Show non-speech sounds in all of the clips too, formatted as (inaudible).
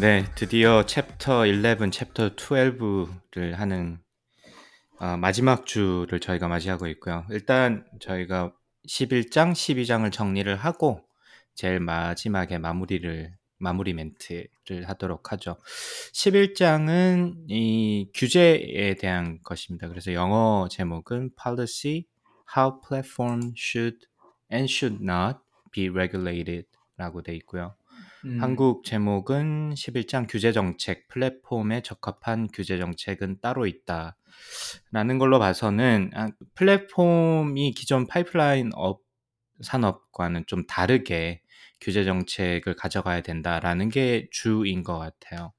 네, 드디어 챕터 11, 챕터 12를 하는 어, 마지막 주를 저희가 맞이하고 있고요. 일단 저희가 11장, 12장을 정리를 하고 제일 마지막에 마무리를 마무리 멘트를 하도록 하죠. 11장은 이 규제에 대한 것입니다. 그래서 영어 제목은 Policy How Platform Should and Should Not Be Regulated 라고 돼 있고요. 음, 한국 제목은 11장 규제 정책 플랫폼에 적합한 규제 정책은 따로 있다. 라는 걸로 봐서는 아, 플랫폼이 기존 파이프라인 업 산업과는 좀 다르게 규제 정책을 가져가야 된다라는 게 주인 것 같아요.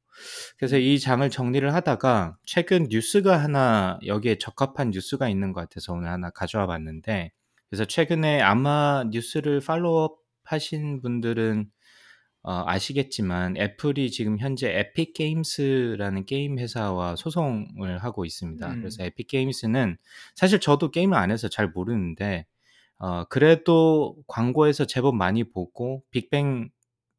그래서 이 장을 정리를 하다가 최근 뉴스가 하나 여기에 적합한 뉴스가 있는 것 같아서 오늘 하나 가져와 봤는데 그래서 최근에 아마 뉴스를 follow up 하신 분들은 어, 아시겠지만 애플이 지금 현재 에픽 게임스라는 게임 회사와 소송을 하고 있습니다. 음. 그래서 에픽 게임스는 사실 저도 게임을 안 해서 잘 모르는데 어, 그래도 광고에서 제법 많이 보고 Big Bang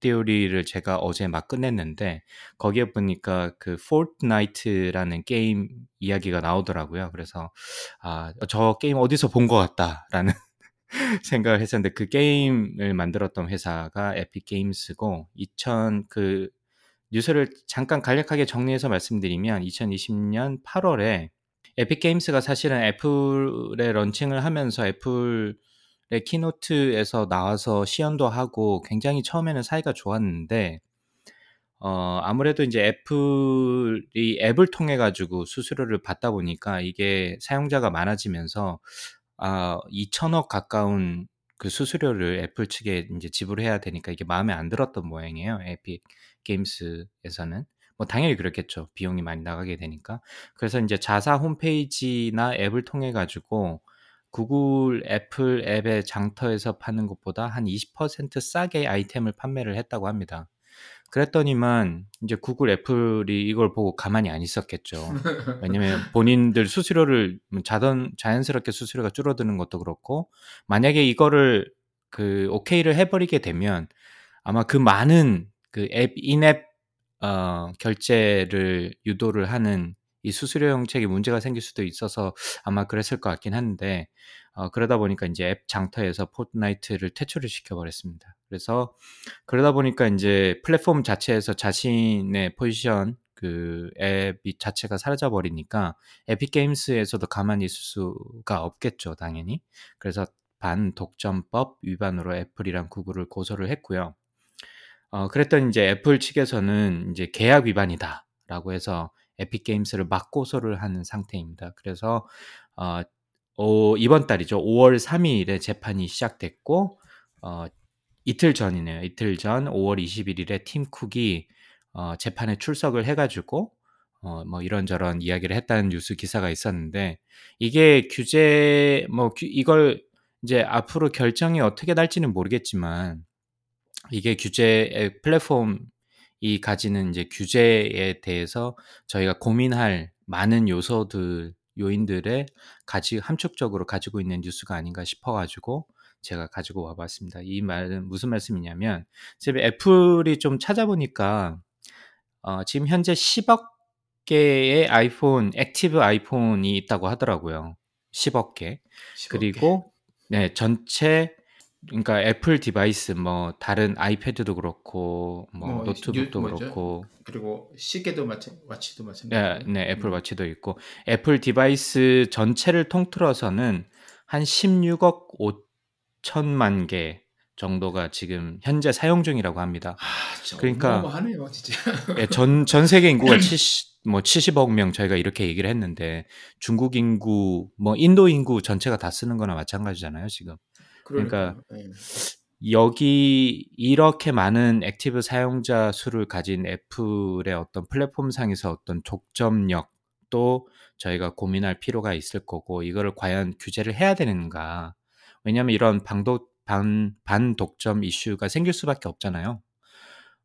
Theory를 제가 어제 막 끝냈는데 거기에 보니까 그 포트나이트라는 게임 이야기가 나오더라고요. 그래서 아, 저 게임 어디서 본 것 같다라는 (laughs) 생각을 했었는데 그 게임을 만들었던 회사가 에픽 게임스고 2000그 뉴스를 잠깐 간략하게 정리해서 말씀드리면 2020년 8월에 에픽 게임스가 사실은 애플의 launching을 하면서 애플의 keynote에서 나와서 시연도 하고 굉장히 처음에는 사이가 좋았는데 어, 아무래도 이제 애플이 앱을 통해 가지고 수수료를 받다 보니까 이게 사용자가 많아지면서 아, 2천억 가까운 그 수수료를 애플 측에 이제 지불해야 되니까 이게 마음에 안 들었던 모양이에요. 에픽 게임스에서는. 뭐 당연히 그렇겠죠. 비용이 많이 나가게 되니까. 그래서 이제 자사 홈페이지나 앱을 통해 가지고 구글 애플 앱의 장터에서 파는 것보다 한 20% 싸게 아이템을 판매를 했다고 합니다. 그랬더니만 이제 구글 애플이 이걸 보고 가만히 안 있었겠죠. (laughs) 왜냐면 본인들 수수료를 자던 자연스럽게 수수료가 줄어드는 것도 그렇고 만약에 이거를 그 오케이를 해버리게 되면 아마 그 많은 그 앱 in-app 어, 결제를 유도를 하는 이 수수료 정책에 문제가 생길 수도 있어서 아마 그랬을 것 같긴 한데 어, 그러다 보니까 이제 앱 장터에서 포트나이트를 퇴출을 시켜버렸습니다. 그래서 그러다 보니까 이제 플랫폼 자체에서 자신의 포지션 그 앱이 자체가 사라져 버리니까 에픽 게임스에서도 가만히 있을 수가 없겠죠, 당연히. 그래서 반독점법 위반으로 애플이랑 구글을 고소를 했고요. 어, 그랬더니 이제 애플 측에서는 이제 계약 위반이다라고 해서 에픽 게임스를 막 고소를 하는 상태입니다. 그래서 어, 어, 이번 달이죠. 5월 3일에 재판이 시작됐고 어, 이틀 전이네요. 이틀 전 5월 21일에 팀 쿡이 어, 재판에 출석을 해가지고 어, 뭐 이런저런 이야기를 했다는 뉴스 기사가 있었는데 이게 규제 뭐 규- 이걸 이제 앞으로 결정이 어떻게 날지는 모르겠지만 이게 규제 플랫폼 이 가지는 이제 규제에 대해서 저희가 고민할 많은 요소들 요인들의 가지 함축적으로 가지고 있는 뉴스가 아닌가 싶어가지고 제가 가지고 와봤습니다. 이 말은 무슨 말씀이냐면 지금 애플이 좀 찾아보니까 어, 지금 현재 10억 개의 아이폰 active 아이폰이 있다고 하더라고요. 10억 개. 10억 개. 그리고 네 전체 그러니까 애플 device 뭐 다른 아이패드도 그렇고 뭐, 뭐, 노트북도 뉴- 뭐죠? 그렇고 그리고 시계도 마찬 watch도 네, 마찬가지고. 네 애플 음. watch도 있고 애플 device 전체를 통틀어서는 한 16억 5천만 개 정도가 지금 현재 사용 중이라고 합니다. 아, 그러니까- 진짜. (laughs) 예, 전, 전 세계 인구가 (laughs) 70, 뭐 70억 명 저희가 이렇게 얘기를 했는데 중국 인구, 뭐 인도 인구 전체가 다 쓰는 거나 마찬가지잖아요, 지금. 그러니까 그러니까 예. 여기 이렇게 많은 active 사용자 수를 가진 애플의 어떤 플랫폼상에서 어떤 독점력 또 저희가 고민할 필요가 있을 거고 이거를 과연 규제를 해야 되는가? 왜냐하면 이런 방독 반 반독점 이슈가 생길 수밖에 없잖아요.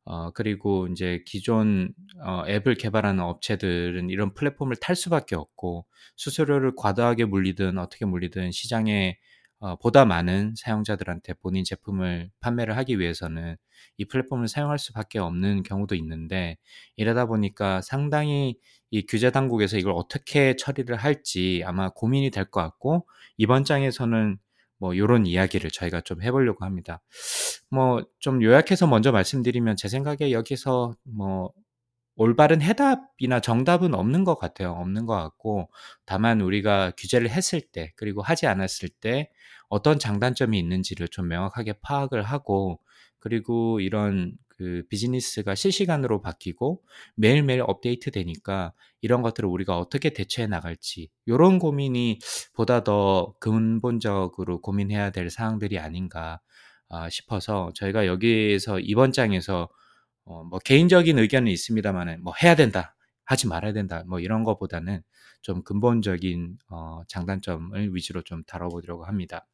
어 그리고 인제 기존 어 앱을 개발하는 업체들은 이런 플랫폼을 탈 수밖에 없고 수수료를 과다하게 물리든 어떻게 물리든 시장에 어 보다 많은 사용자들한테 본인 제품을 판매를 하기 위해서는 이 플랫폼을 사용할 수밖에 없는 경우도 있는데 이러다 보니까 상당히 이 규제 당국에서 이걸 어떻게 처리를 할지 아마 고민이 될 것 같고 이번 장에서는 뭐 요런 이야기를 저희가 좀 해 보려고 합니다. 뭐 좀 요약해서 먼저 말씀드리면 제 생각에 여기서 뭐 올바른 해답이나 정답은 없는 것 같아요. 없는 것 같고 다만 우리가 규제를 했을 때 그리고 하지 않았을 때 어떤 장단점이 있는지를 좀 명확하게 파악을 하고 그리고 이런 그 비즈니스가 실시간으로 바뀌고 매일매일 업데이트 되니까 이런 것들을 우리가 어떻게 대처해 나갈지 요런 고민이 보다 더 근본적으로 고민해야 될 사항들이 아닌가 아 싶어서 저희가 여기에서 이번 장에서 어 뭐 개인적인 의견은 있습니다마는 뭐 '해야 된다. 하지 말아야 된다.' 뭐 이런 거보다는 좀 근본적인 어 장단점을 위주로 좀 다뤄보려고 합니다.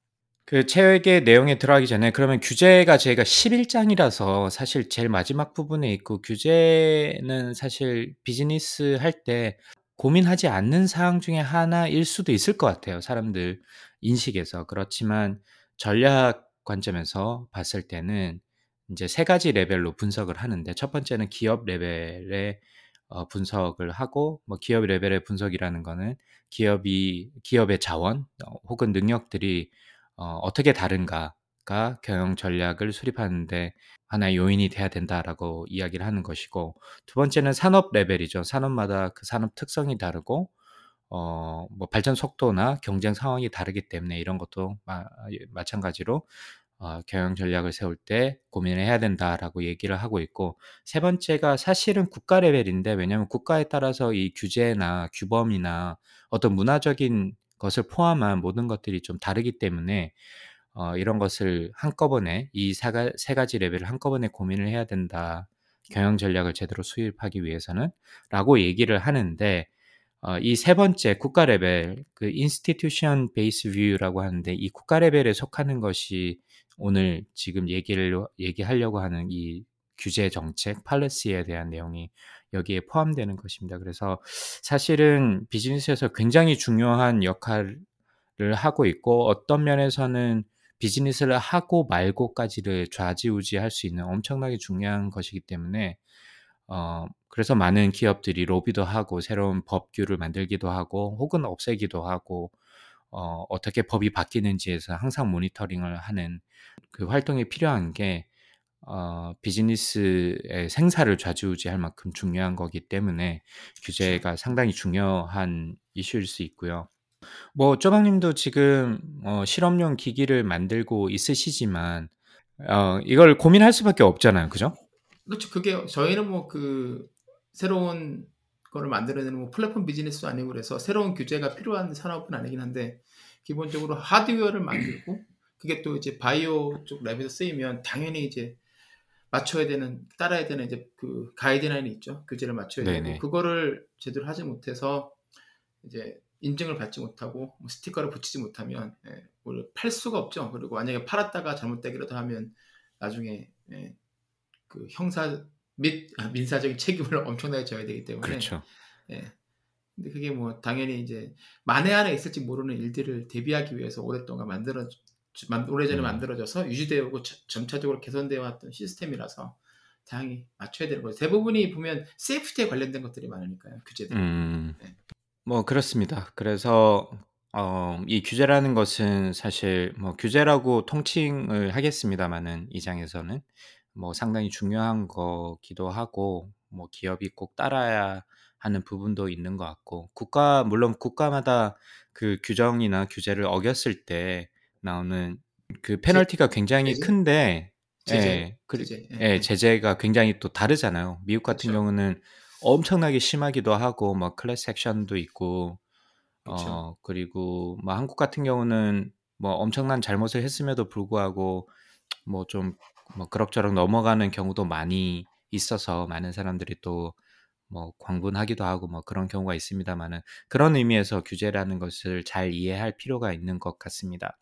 그 책의 내용에 들어가기 전에 그러면 규제가 저희가 11 장이라서 사실 제일 마지막 부분에 있고 규제는 사실 비즈니스 할 때 고민하지 않는 사항 중에 하나일 수도 있을 것 같아요, 사람들 인식에서. 그렇지만 전략 관점에서 봤을 때는 인제 세 가지 레벨로 분석을 하는데 첫 번째는 기업 레벨의 어 분석을 하고 뭐 기업 레벨의 분석이라는 거는 기업이 기업의 자원 어 혹은 능력들이 어 '어떻게 다른가.'가 경영 전략을 수립하는 데 하나의 요인이 돼야 된다라고 이야기를 하는 것이고 두 번째는 산업 레벨이죠. 산업마다 그 산업 특성이 다르고 어 뭐 발전 속도나 경쟁 상황이 다르기 때문에 이런 것도 마예 마찬가지로 어 "경영 전략을 세울 때 고민을 해야 된다."라고 얘기를 하고 있고 세 번째가 사실은 국가 레벨인데 왜냐하면 국가에 따라서 이 규제나 규범이나 어떤 문화적인 것을 포함한 모든 것들이 좀 다르기 때문에 어 "이런 것을 한꺼번에 이 세 가지 레벨을 한꺼번에 고민을 해야 된다, 경영 전략을 제대로 수립하기 위해서는."라고 얘기를 하는데 어 이 세 번째 국가 레벨 그 institution based view라고 하는데 이 국가 레벨에 속하는 것이 오늘 지금 얘기를 얘기하려고 하는 이 규제 정책 policy에 대한 내용이 여기에 포함되는 것입니다. 그래서 사실은 비즈니스에서 굉장히 중요한 역할을 하고 있고 어떤 면에서는 비즈니스를 하고 말고까지를 좌지우지할 수 있는 엄청나게 중요한 것이기 때문에 어 그래서 많은 기업들이 로비도 하고 새로운 법규를 만들기도 하고 혹은 없애기도 하고 어 어떻게 법이 바뀌는지에서 항상 모니터링을 하는 그 활동이 필요한 게 어 비즈니스의 생사를 좌지우지할 만큼 중요한 거기 때문에 규제가 상당히 중요한 이슈일 수 있고요. 뭐 쪼박 님도 지금 어 실험용 기기를 만들고 있으시지만 어 이걸 고민할 수밖에 없잖아요. 그죠? 그렇죠. 그게 저희는 뭐 그 새로운 거를 만들어내는 뭐 플랫폼 비즈니스도 아니고 그래서 새로운 규제가 필요한 산업은 아니긴 한데 기본적으로 하드웨어를 만들고 그게 또 이제 바이오 쪽 랩에서 쓰이면 당연히 이제 맞춰야 되는 따라야 되는 이제 그 가이드라인이 있죠. 규제를 맞춰야 되고. 그거를 제대로 하지 못해서 이제 인증을 받지 못하고 뭐 스티커를 붙이지 못하면 예뭘팔 수가 없죠. 그리고 만약에 팔았다가 잘못되기라도 하면 나중에 예 그 형사 및아 민사적인 책임을 (laughs) 엄청나게 져야 되기 때문에 그렇죠. 예. 근데 그게 뭐 당연히 이제 만에 하나 있을지 모르는 일들을 대비하기 위해서 오랫동안 만들어 오래전에 음. 만들어져서 유지되어 오고 저 점차적으로 개선되어 왔던 시스템이라서 당연히 맞춰야 되는 거죠. 대부분이 보면 세이프티에 관련된 것들이 많으니까요, 규제들이. 음. 네. 뭐 그렇습니다. 그래서 어 이 규제라는 것은 사실 뭐 규제라고 통칭을 하겠습니다마는 이 장에서는 뭐 상당히 중요한 거기도 하고 뭐 기업이 꼭 따라야 하는 부분도 있는 것 같고 국가 물론 국가마다 그 규정이나 규제를 어겼을 때 나오는 그제 페널티가 굉장히 제재? 큰데 제재, 예. 그리 제재. 예 예예. 제재가 굉장히 또 다르잖아요. 미국 같은 그쵸. 경우는 엄청나게 심하기도 하고 뭐 클래스 액션도 있고 그쵸. 어 그리고 뭐 한국 같은 경우는 뭐 엄청난 잘못을 했음에도 불구하고 뭐 좀 뭐 그럭저럭 넘어가는 경우도 많이 있어서 많은 사람들이 또 뭐 광분하기도 하고 뭐 그런 경우가 있습니다만은 그런 의미에서 규제라는 것을 잘 이해할 필요가 있는 것 같습니다.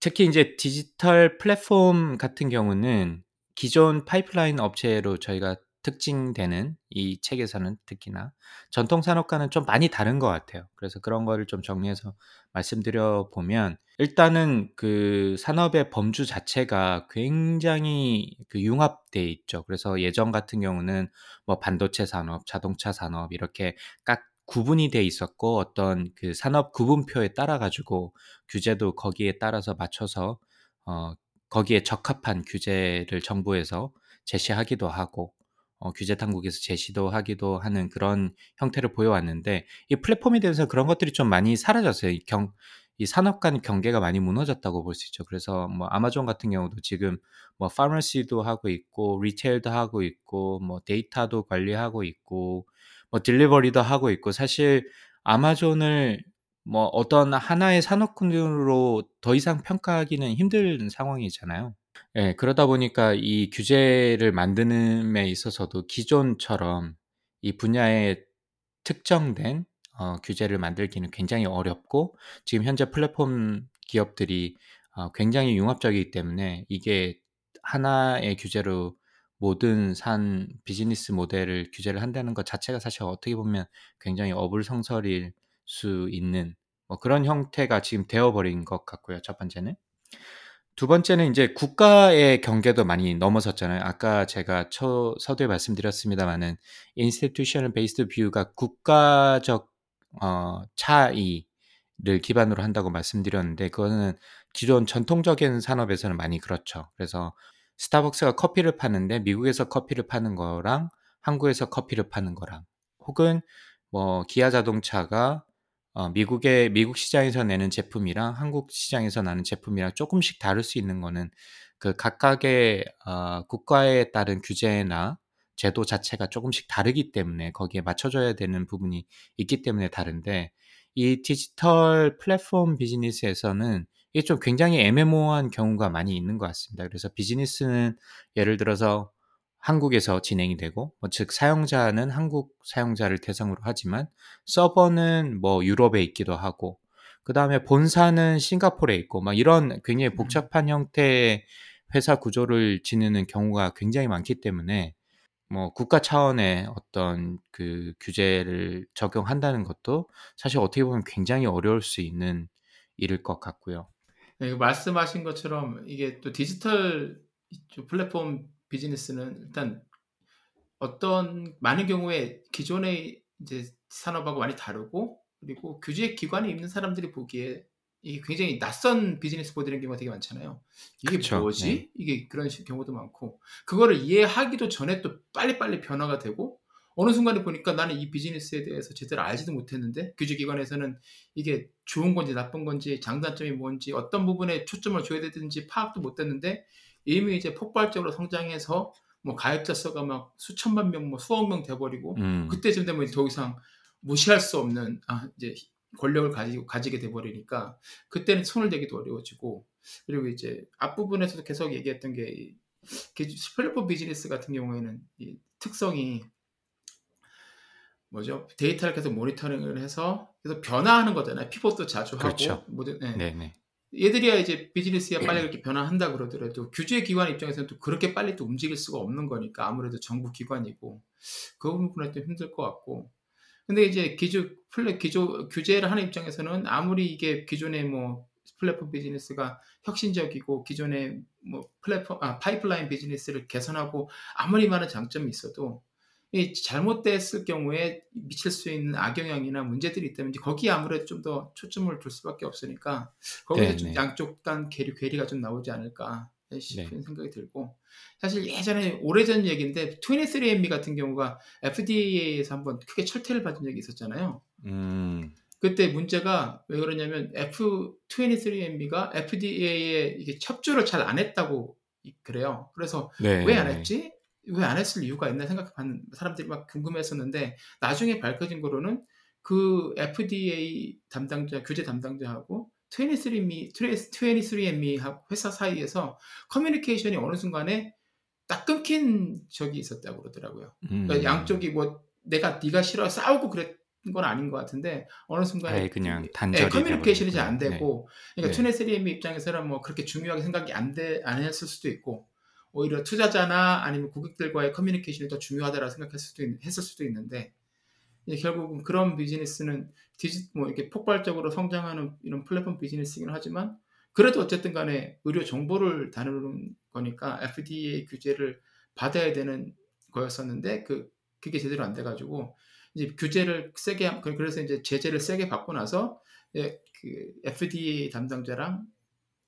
특히 이제 디지털 플랫폼 같은 경우는 기존 파이프라인 업체로 저희가 특징되는 이 책에서는 특히나 전통 산업과는 좀 많이 다른 것 같아요. 그래서 그런 거를 좀 정리해서 말씀드려 보면 일단은 그 산업의 범주 자체가 굉장히 그 융합돼 있죠. 그래서 예전 같은 경우는 뭐 반도체 산업, 자동차 산업 이렇게 각 구분이 돼 있었고 어떤 그 산업 구분표에 따라 가지고 규제도 거기에 따라서 맞춰서 어 거기에 적합한 규제를 정부에서 제시하기도 하고 어 규제 당국에서 제시도 하기도 하는 그런 형태를 보여왔는데 이 플랫폼에 대해서 그런 것들이 좀 많이 사라졌어요. 이 경 이 산업 간 경계가 많이 무너졌다고 볼 수 있죠. 그래서 뭐 아마존 같은 경우도 지금 뭐 pharmacy도 하고 있고 retail도 하고 있고 뭐 데이터도 관리하고 있고 뭐 delivery도 하고 있고 사실 아마존을 뭐 어떤 하나의 산업군으로 더 이상 평가하기는 힘든 상황이잖아요. 예. 그러다 보니까 이 규제를 만드는 에 있어서도 기존처럼 이 분야에 특정된 어 규제를 만들기는 굉장히 어렵고 지금 현재 플랫폼 기업들이 어 굉장히 융합적이기 때문에 이게 하나의 규제로 모든 산 비즈니스 모델을 규제를 한다는 것 자체가 사실 어떻게 보면 굉장히 어불성설일 수 있는 뭐 그런 형태가 지금 되어 버린 것 같고요, 첫 번째는. 두 번째는 인제 국가의 경계도 많이 넘어섰잖아요. 아까 제가 초 서두에 말씀드렸습니다마는 institutional based view가 국가적 어 차이를 기반으로 한다고 말씀드렸는데 그거는 기존 전통적인 산업에서는 많이 그렇죠. 그래서 스타벅스가 커피를 파는데 미국에서 커피를 파는 거랑 한국에서 커피를 파는 거랑 혹은 뭐 기아 자동차가 어 미국의 미국 시장에서 내는 제품이랑 한국 시장에서 나는 제품이랑 쪼끔씩 다를 수 있는 거는 그 각각의 어 국가에 따른 규제나 제도 자체가 쪼금씩 다르기 때문에 거기에 맞춰져야 되는 부분이 있기 때문에 다른데 이 디지털 플랫폼 비즈니스에서는 이게 좀 굉장히 애매모호한 경우가 많이 있는 것 같습니다. 그래서 비즈니스는 예를 들어서 한국에서 진행이 되고 뭐 즉 사용자는 한국 사용자를 대상으로 하지만 서버는 뭐 유럽에 있기도 하고 그 다음에 본사는 싱가포르에 있고 막 이런 굉장히 음. 복잡한 형태의 회사 구조를 지니는 경우가 굉장히 많기 때문에 뭐 국가 차원의 어떤 그 규제를 적용한다는 것도 사실 어떻게 보면 굉장히 어려울 수 있는 일일 것 같고요. 네, 그 말씀하신 것처럼 이게 또 디지털 플랫폼 비즈니스는 일단 어떤 많은 경우에 기존의 이제 산업하고 많이 다르고 그리고 규제 기관에 있는 사람들이 보기에 이게 굉장히 낯선 비즈니스 모델인 경우가 되게 많잖아요. '이게 그쵸. 뭐지?' 네. 이게 그런 식 경우도 많고 그거를 이해하기도 전에 또 빨리빨리 변화가 되고 어느 순간에 보니까 '나는 이 비즈니스에 대해서 제대로 알지도 못했는데' 규제 기관에서는 이게 좋은 건지 나쁜 건지 장단점이 뭔지 어떤 부분에 초점을 줘야 되든지 파악도 못 했는데 이미 이제 폭발적으로 성장해서 뭐 가입자 수가 막 수천만 명 뭐 수억 명 돼 버리고 음. 그때쯤 되면 더 이상 무시할 수 없는 아 이제 권력을 가지고 가지게 돼 버리니까 그때는 손을 대기도 어려워지고 그리고 이제 앞부분에서도 계속 얘기했던 게 플랫폼 비즈니스 같은 경우에는 이 특성이 뭐죠? 데이터를 계속 모니터링을 해서 계속 변화하는 거잖아요. 피벗도 자주 하고 그렇죠. 모든 예. 네네. 얘들이야 이제 비즈니스가 빨리 그렇게 변화한다 그러더라도 규제 기관 입장에서는 또 그렇게 빨리 또 움직일 수가 없는 거니까 아무래도 정부 기관이고 그 부분에 좀 힘들 것 같고. 근데 이제 기존 플랫 기존 규제를 하는 입장에서는 아무리 이게 기존의 뭐 플랫폼 비즈니스가 혁신적이고 기존의 뭐 플랫폼 아 파이프라인 비즈니스를 개선하고 아무리 많은 장점이 있어도 이 잘못됐을 경우에 미칠 수 있는 악영향이나 문제들이 있다면 이제 거기에 아무래도 좀 더 초점을 둘 수밖에 없으니까 거기서 좀 네네. 양쪽 간 괴리 괴리가 좀 나오지 않을까 싶은 네. 생각이 들고 사실 예전에 오래전 얘기인데 23andMe 같은 경우가 FDA에서 한번 크게 철퇴를 받은 적이 있었잖아요. 음. 그때 문제가 왜 그러냐면 F23andMe가 FDA에 이게 협조를 잘 안 했다고 이 그래요. 그래서 '왜 안 네. 했지? 왜 안 했을 이유가 있나?' 생각해 봤는 사람들이 막 궁금해했었는데 나중에 밝혀진 거로는 그 FDA 담당자 규제 담당자하고 23me, 23andme 회사 사이에서 커뮤니케이션이 어느 순간에 딱 끊긴 적이 있었다고 그러더라고요. 그러니까 음. 양쪽이 뭐 내가 네가 싫어 싸우고 그랬던 건 아닌 것 같은데 어느 순간에 그냥 예, 단절이 커뮤니케이션이 잘 안. 되고 그러니까 네. 23andme 입장에서는 뭐 그렇게 중요하게 생각이 안, 돼, 안 했을 수도 있고 오히려 투자자나 아니면 고객들과의 커뮤니케이션이 더 중요하다고 생각했을 수도, 있, 했을 수도 있는데 예, 결국은 그런 비즈니스는 디지, 뭐 이렇게 폭발적으로 성장하는 이런 플랫폼 비즈니스이긴 하지만 그래도 어쨌든 간에 의료 정보를 다루는 거니까 FDA 규제를 받아야 되는 거였었는데 그 그게 제대로 안 돼가지고 이제 규제를 세게 함- 그- 그래서 이제 제재를 세게 받고 나서 예, 그 FDA 담당자랑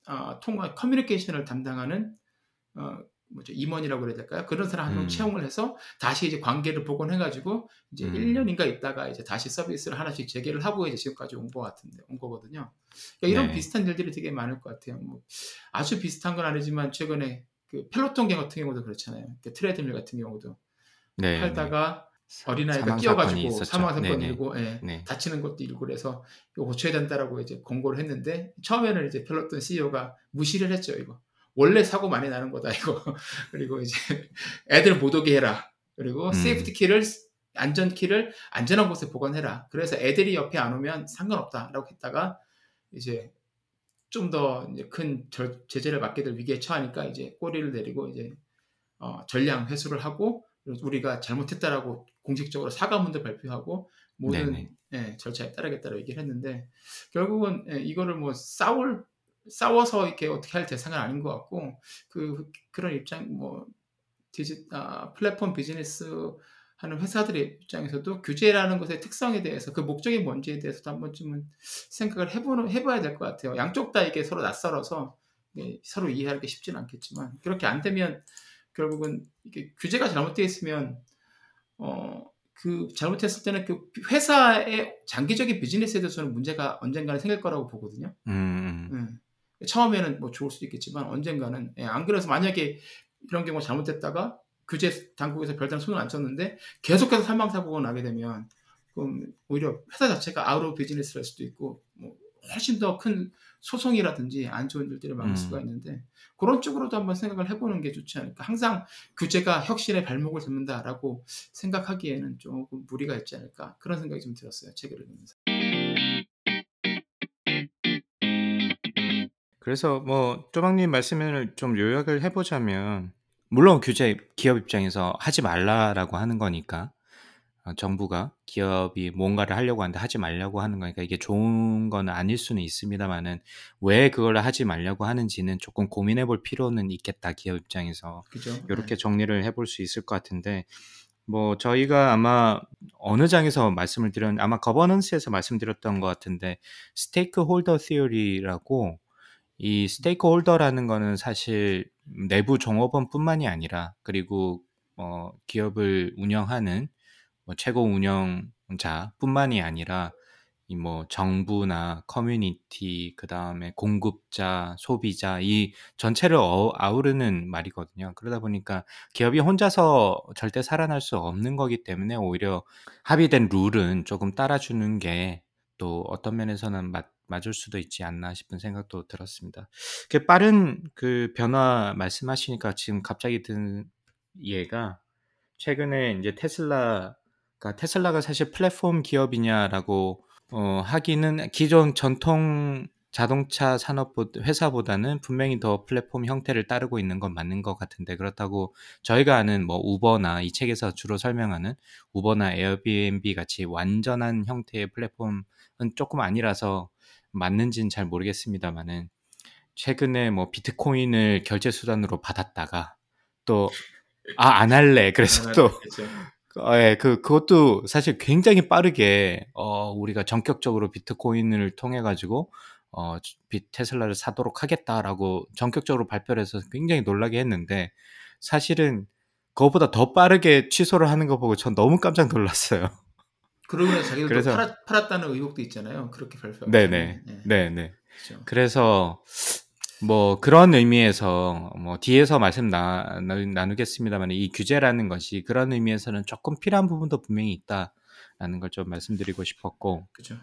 어, 통화 커뮤니케이션을 담당하는 어, 뭐죠 임원이라고 그래야 될까요? 그런 사람 한명 음. 채용을 해서 다시 이제 관계를 복원해가지고 이제 음. 1년인가 있다가 이제 다시 서비스를 하나씩 재개를 하고 이제 지금까지 온것 같은데 온 거거든요. 그러니까 이런 네. 비슷한 일들이 되게 많을 것 같아요. 뭐 아주 비슷한 건 아니지만 최근에 그 펠로톤 갱 같은 경우도 그렇잖아요. 그 트레드밀 같은 경우도 네. 팔다가 어린아이가 사망 끼어가지고 사건이 있었죠. 사망 사건이. 있고 예, 네. 다치는 것도 있고 그래서 이거 고쳐야 된다라고 이제 공고를 했는데 처음에는 이제 펠로톤 CEO가 무시를 했죠 이거 원래 사고 많이 나는 거다 이거 (laughs) 그리고 이제 애들 못 오게 해라 그리고 음. safety key를 안전 키를 안전한 곳에 보관해라 그래서 애들이 옆에 안 오면 상관없다라고 했다가 이제 좀 더 큰 제재를 받게 될 위기에 처하니까 이제 꼬리를 내리고 이제 어, 전량 회수를 하고 우리가 잘못했다라고 공식적으로 사과문도 발표하고 모든. 예, 절차에 따르겠다고 얘기를 했는데 결국은 예, 이거를 뭐 싸울 싸워서 이렇게 어떻게 할 대상은 아닌 것 같고 그 그런 입장 뭐 디지 아, 플랫폼 비즈니스 하는 회사들의 입장에서도 규제라는 것의 특성에 대해서 그 목적이 뭔지에 대해서도 한 번쯤은 생각을 해보는 해봐야 될 것 같아요. 양쪽 다 이게 서로 낯설어서 예, 서로 이해하기 쉽지는 않겠지만 그렇게 안 되면 결국은 이게 규제가 잘못되어 있으면 어. 그 잘못했을 때는 그 회사의 장기적인 비즈니스에 대해서는 문제가 언젠가는 생길 거라고 보거든요. 음, 음. 예. 처음에는 뭐 좋을 수도 있겠지만 언젠가는 예. 안 그래서 만약에 이런 경우가 잘못됐다가 규제 당국에서 별다른 손을 안 쳤는데 계속해서 사망 사고가 나게 되면 그럼 오히려 회사 자체가 out of business를 할 수도 있고 뭐 훨씬 더 큰 소송이라든지 안 좋은 일들이 많을 음. 수가 있는데 그런 쪽으로도 한번 생각을 해보는 게 좋지 않을까. 항상 규제가 혁신의 발목을 잡는다라고 생각하기에는 조금 무리가 있지 않을까 그런 생각이 좀 들었어요. 책을 읽으면서. 그래서 뭐 쪼박님 말씀을 좀 요약을 해보자면 물론 규제 기업 입장에서 하지 말라라고 하는 거니까 어, 정부가 기업이 뭔가를 하려고 하는데 하지 말라고 하는 거니까 이게 좋은 건 아닐 수는 있습니다만은 왜 그걸 하지 말라고 하는지는 조금 고민해 볼 필요는 있겠다 기업 입장에서 그죠? 이렇게 정리를 해볼 수 있을 것 같은데 뭐 저희가 아마 어느 장에서 말씀을 드렸 아마 거버넌스에서 말씀드렸던 것 같은데 stakeholder theory라고 이 stakeholder라는 거는 사실 내부 종업원뿐만이 아니라 그리고 어 기업을 운영하는 뭐 최고 운영자뿐만이 아니라 이 뭐 정부나 커뮤니티 그다음에 공급자, 소비자 이 전체를 어, 아우르는 말이거든요. 그러다 보니까 기업이 혼자서 절대 살아날 수 없는 거기 때문에 오히려 합의된 룰은 조금 따라주는 게 또 어떤 면에서는 맞, 맞을 수도 있지 않나 싶은 생각도 들었습니다. 그 빠른 그 변화 말씀하시니까 지금 갑자기 든 예가 최근에 이제 테슬라가 테슬라가 사실 플랫폼 기업이냐라고 어, 하기는 기존 전통 자동차 산업 회사보다는 분명히 더 플랫폼 형태를 따르고 있는 건 맞는 것 같은데 그렇다고 저희가 아는 뭐 우버나 이 책에서 주로 설명하는 우버나 에어비앤비 같이 완전한 형태의 플랫폼은 조금 아니라서 맞는지는 잘 모르겠습니다만은 최근에 뭐 비트코인을 결제 수단으로 받았다가 또 아 안 할래. (laughs) 그래서 또 어, 예, 그, 그것도 사실 굉장히 빠르게, 어, 우리가 전격적으로 비트코인을 통해가지고, 어, 비, 테슬라를 사도록 하겠다라고 전격적으로 발표를 해서 굉장히 놀라게 했는데, 사실은 그것보다 더 빠르게 취소를 하는 거 보고 전 너무 깜짝 놀랐어요. 그러고 나서 자기들도 그래서, 팔았, 팔았다는 의혹도 있잖아요. 그렇게 발표. 네네. 네. 네네. 그렇죠. 그래서, 뭐 그런 의미에서 뭐 뒤에서 말씀 나, 나 누겠습니다만 이 규제라는 것이 그런 의미에서는 조금 필요한 부분도 분명히 있다라는 걸 좀 말씀드리고 싶었고 그죠.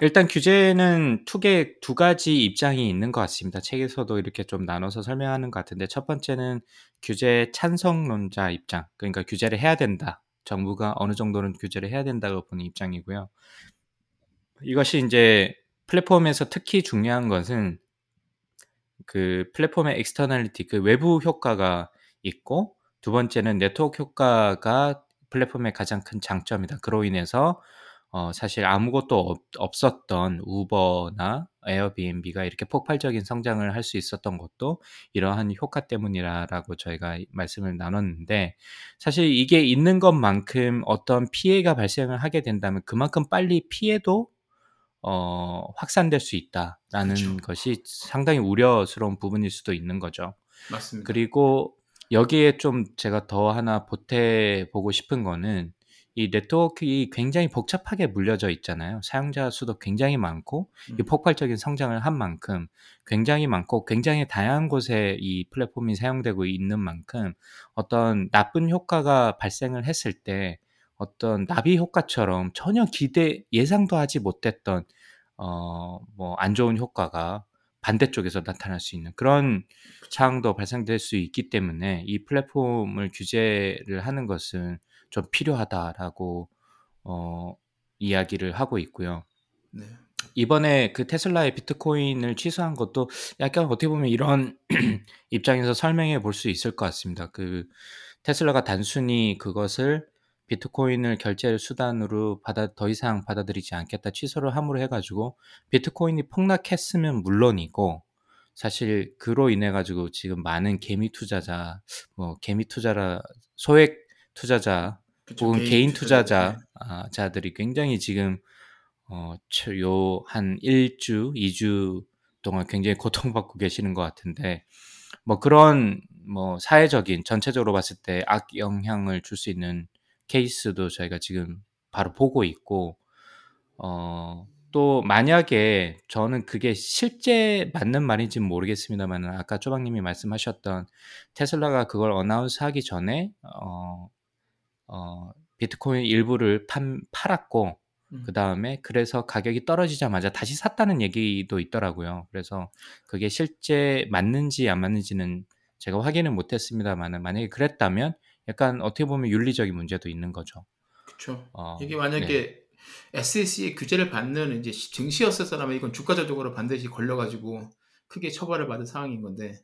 일단 규제는 투개 두 가지 입장이 있는 것 같습니다. 책에서도 이렇게 좀 나눠서 설명하는 것 같은데 첫 번째는 규제 찬성론자 입장, 그러니까 규제를 해야 된다. 정부가 어느 정도는 규제를 해야 된다고 보는 입장이고요. 이것이 이제 플랫폼에서 특히 중요한 것은 그 플랫폼의 externality, 그 외부 효과가 있고 두 번째는 네트워크 효과가 플랫폼의 가장 큰 장점이다. 그로 인해서 어, 사실 아무것도 없, 없었던 우버나 에어비앤비가 이렇게 폭발적인 성장을 할 수 있었던 것도 이러한 효과 때문이라고 저희가 말씀을 나눴는데 사실 이게 있는 것만큼 어떤 피해가 발생을 하게 된다면 그만큼 빨리 피해도 어, 확산될 수 있다라는 그쵸. 것이 상당히 우려스러운 부분일 수도 있는 거죠. 맞습니다. 그리고 여기에 좀 제가 더 하나 보태 보고 싶은 거는 이 네트워크가 굉장히 복잡하게 물려져 있잖아요. 사용자 수도 굉장히 많고 이 음. 폭발적인 성장을 한 만큼 굉장히 많고 굉장히 다양한 곳에 이 플랫폼이 사용되고 있는 만큼 어떤 나쁜 효과가 발생을 했을 때 어떤 나비 효과처럼 전혀 기대 예상도 하지 못했던 어 뭐 안 좋은 효과가 반대쪽에서 나타날 수 있는 그런 상황도 발생될 수 있기 때문에 이 플랫폼을 규제를 하는 것은 좀 필요하다라고 어 이야기를 하고 있고요. 네. 이번에 그 테슬라의 비트코인을 취소한 것도 약간 어떻게 보면 이런 (clears throat) 입장에서 설명해 볼 수 있을 것 같습니다. 그 테슬라가 단순히 그것을 비트코인을 결제 수단으로 받아 더 이상 받아들이지 않겠다 취소를 함으로 해가지고 비트코인이 폭락했으면 물론이고 사실 그로 인해 가지고 지금 많은 개미 투자자 뭐 개미 투자라 소액 투자자 그쵸. 혹은 개인 투자자들. 투자자 네. 아, 자들이 굉장히 지금 어, 어요한 1주, 2주 동안 굉장히 (laughs) 고통받고 계시는 것 같은데 뭐 그런 뭐 사회적인 전체적으로 봤을 때 악 영향을 줄 수 있는 케이스도 저희가 지금 바로 보고 있고 어, 또 만약에 저는 그게 실제 맞는 말인지는 모르겠습니다만 아까 쪼박님이 말씀하셨던 테슬라가 그걸 어나운스 하기 전에 어, 어, 비트코인 일부를 판, 팔았고 음. 그 다음에 그래서 가격이 떨어지자마자 다시 샀다는 얘기도 있더라고요. 그래서 그게 실제 맞는지 안 맞는지는 제가 확인을 못했습니다만 만약에 그랬다면 약간 어떻게 보면 윤리적인 문제도 있는 거죠. 그쵸. 어, 이게 네. 만약에 SEC의 규제를 받는 이제 시- 증시였었다면 이건 주가적으로 반드시 걸려가지고 크게 처벌을 받을 상황인 건데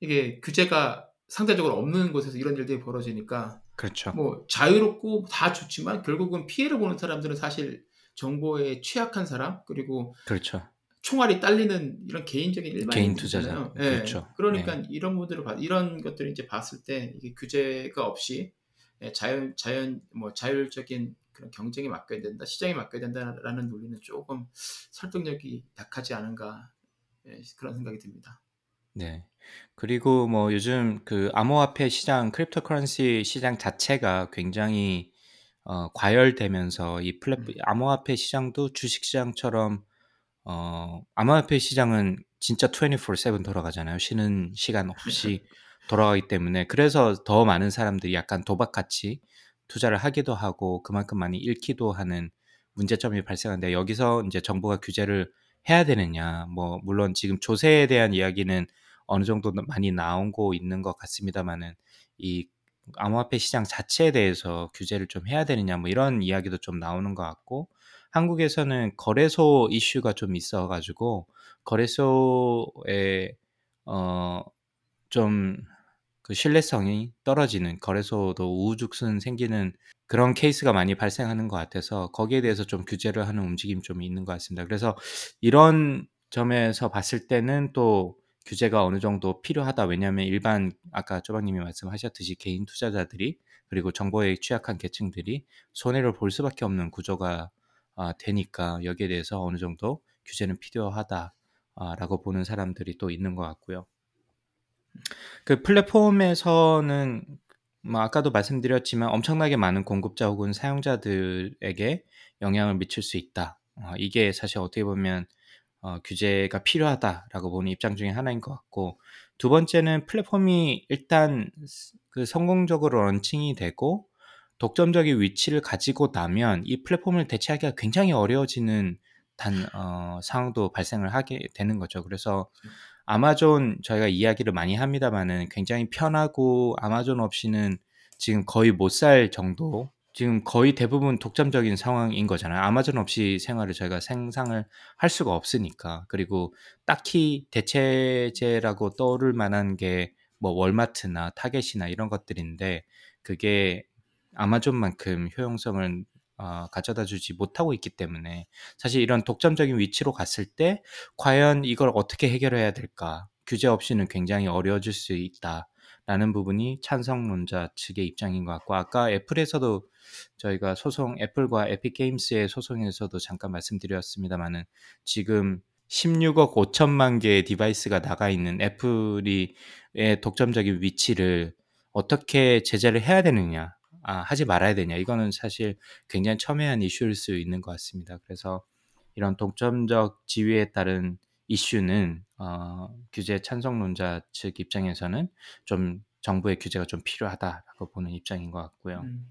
이게 규제가 상대적으로 없는 곳에서 이런 일들이 벌어지니까 그렇죠. 뭐 자유롭고 다 좋지만 결국은 피해를 보는 사람들은 사실 정보에 취약한 사람 그리고 그렇죠. 총알이 딸리는 이런 개인적인 개인 일반인들이잖아요. 투자자. 예. 그렇죠. 그러니까 이런 분들을 봐- 이런 것들을 이제 봤을 때 이게 규제가 없이 예, 자연 자연 뭐 자율적인 그런 경쟁에 맡겨야 된다, 시장에 맡겨야 된다라는 논리는 조금 설득력이 약하지 않은가 예, 그런 생각이 듭니다. 네. 그리고 뭐 요즘 그 암호화폐 시장, cryptocurrency 시장 자체가 굉장히 어, 과열되면서 이 플랫 음. 암호화폐 시장도 주식 시장처럼 어, 암호화폐 시장은 진짜 24/7 돌아가잖아요. 쉬는 시간 없이 (laughs) 돌아가기 때문에 그래서 더 많은 사람들이 약간 도박같이 투자를 하기도 하고 그만큼 많이 잃기도 하는 문제점이 발생하는데 여기서 이제 정부가 규제를 해야 되느냐 뭐 물론 지금 조세에 대한 이야기는 어느 정도 많이 나오고 있는 것 같습니다만은 이 암호화폐 시장 자체에 대해서 규제를 좀 해야 되느냐 뭐 이런 이야기도 좀 나오는 것 같고 한국에서는 거래소 이슈가 좀 있어가지고 거래소에 어좀 그 신뢰성이 떨어지는 거래소도 우후죽순 생기는 그런 케이스가 많이 발생하는 것 같아서 거기에 대해서 좀 규제를 하는 움직임 좀 있는 것 같습니다. 그래서 이런 점에서 봤을 때는 또 규제가 어느 정도 필요하다. 왜냐하면 일반 아까 쪼박님이 말씀하셨듯이 개인 투자자들이 그리고 정보에 취약한 계층들이 손해를 볼 수밖에 없는 구조가 아, 되니까 여기에 대해서 어느 정도 규제는 필요하다라고 보는 사람들이 또 있는 것 같고요. 그 플랫폼에서는 뭐 아까도 말씀드렸지만 엄청나게 많은 공급자 혹은 사용자들에게 영향을 미칠 수 있다. 어, 이게 사실 어떻게 보면 어, 규제가 필요하다라고 보는 입장 중에 하나인 것 같고 두 번째는 플랫폼이 일단 그 성공적으로 런칭이 되고 독점적인 위치를 가지고 나면 이 플랫폼을 대체하기가 굉장히 어려워지는 단 어, 상황도 발생을 하게 되는 거죠. 그래서 아마존 저희가 이야기를 많이 합니다만은 굉장히 편하고 아마존 없이는 지금 거의 못 살 정도 지금 거의 대부분 독점적인 상황인 거잖아요. 아마존 없이 생활을 저희가 상상을 할 수가 없으니까. 그리고 딱히 대체제라고 떠오를 만한 게 뭐 월마트나 타겟이나 이런 것들인데 그게 아마존만큼 효용성을 어, 가져다 주지 못하고 있기 때문에 사실 이런 독점적인 위치로 갔을 때 과연 이걸 어떻게 해결해야 될까? 규제 없이는 굉장히 어려워질 수 있다 라는 부분이 찬성론자 측의 입장인 것 같고 아까 애플에서도 저희가 소송 애플과 에픽 게임스의 소송에서도 잠깐 말씀드렸습니다만은 지금 16억 5천만 개의 device가 나가 있는 애플이 독점적인 위치를 어떻게 제재를 해야 되느냐, 아, 하지 말아야 되냐. 이거는 사실 굉장히 첨예한 이슈일 수 있는 것 같습니다. 그래서 이런 독점적 지위에 따른 이슈는 어, 규제 찬성론자 측 입장에서는 좀 정부의 규제가 좀 필요하다라고 보는 입장인 것 같고요. 음.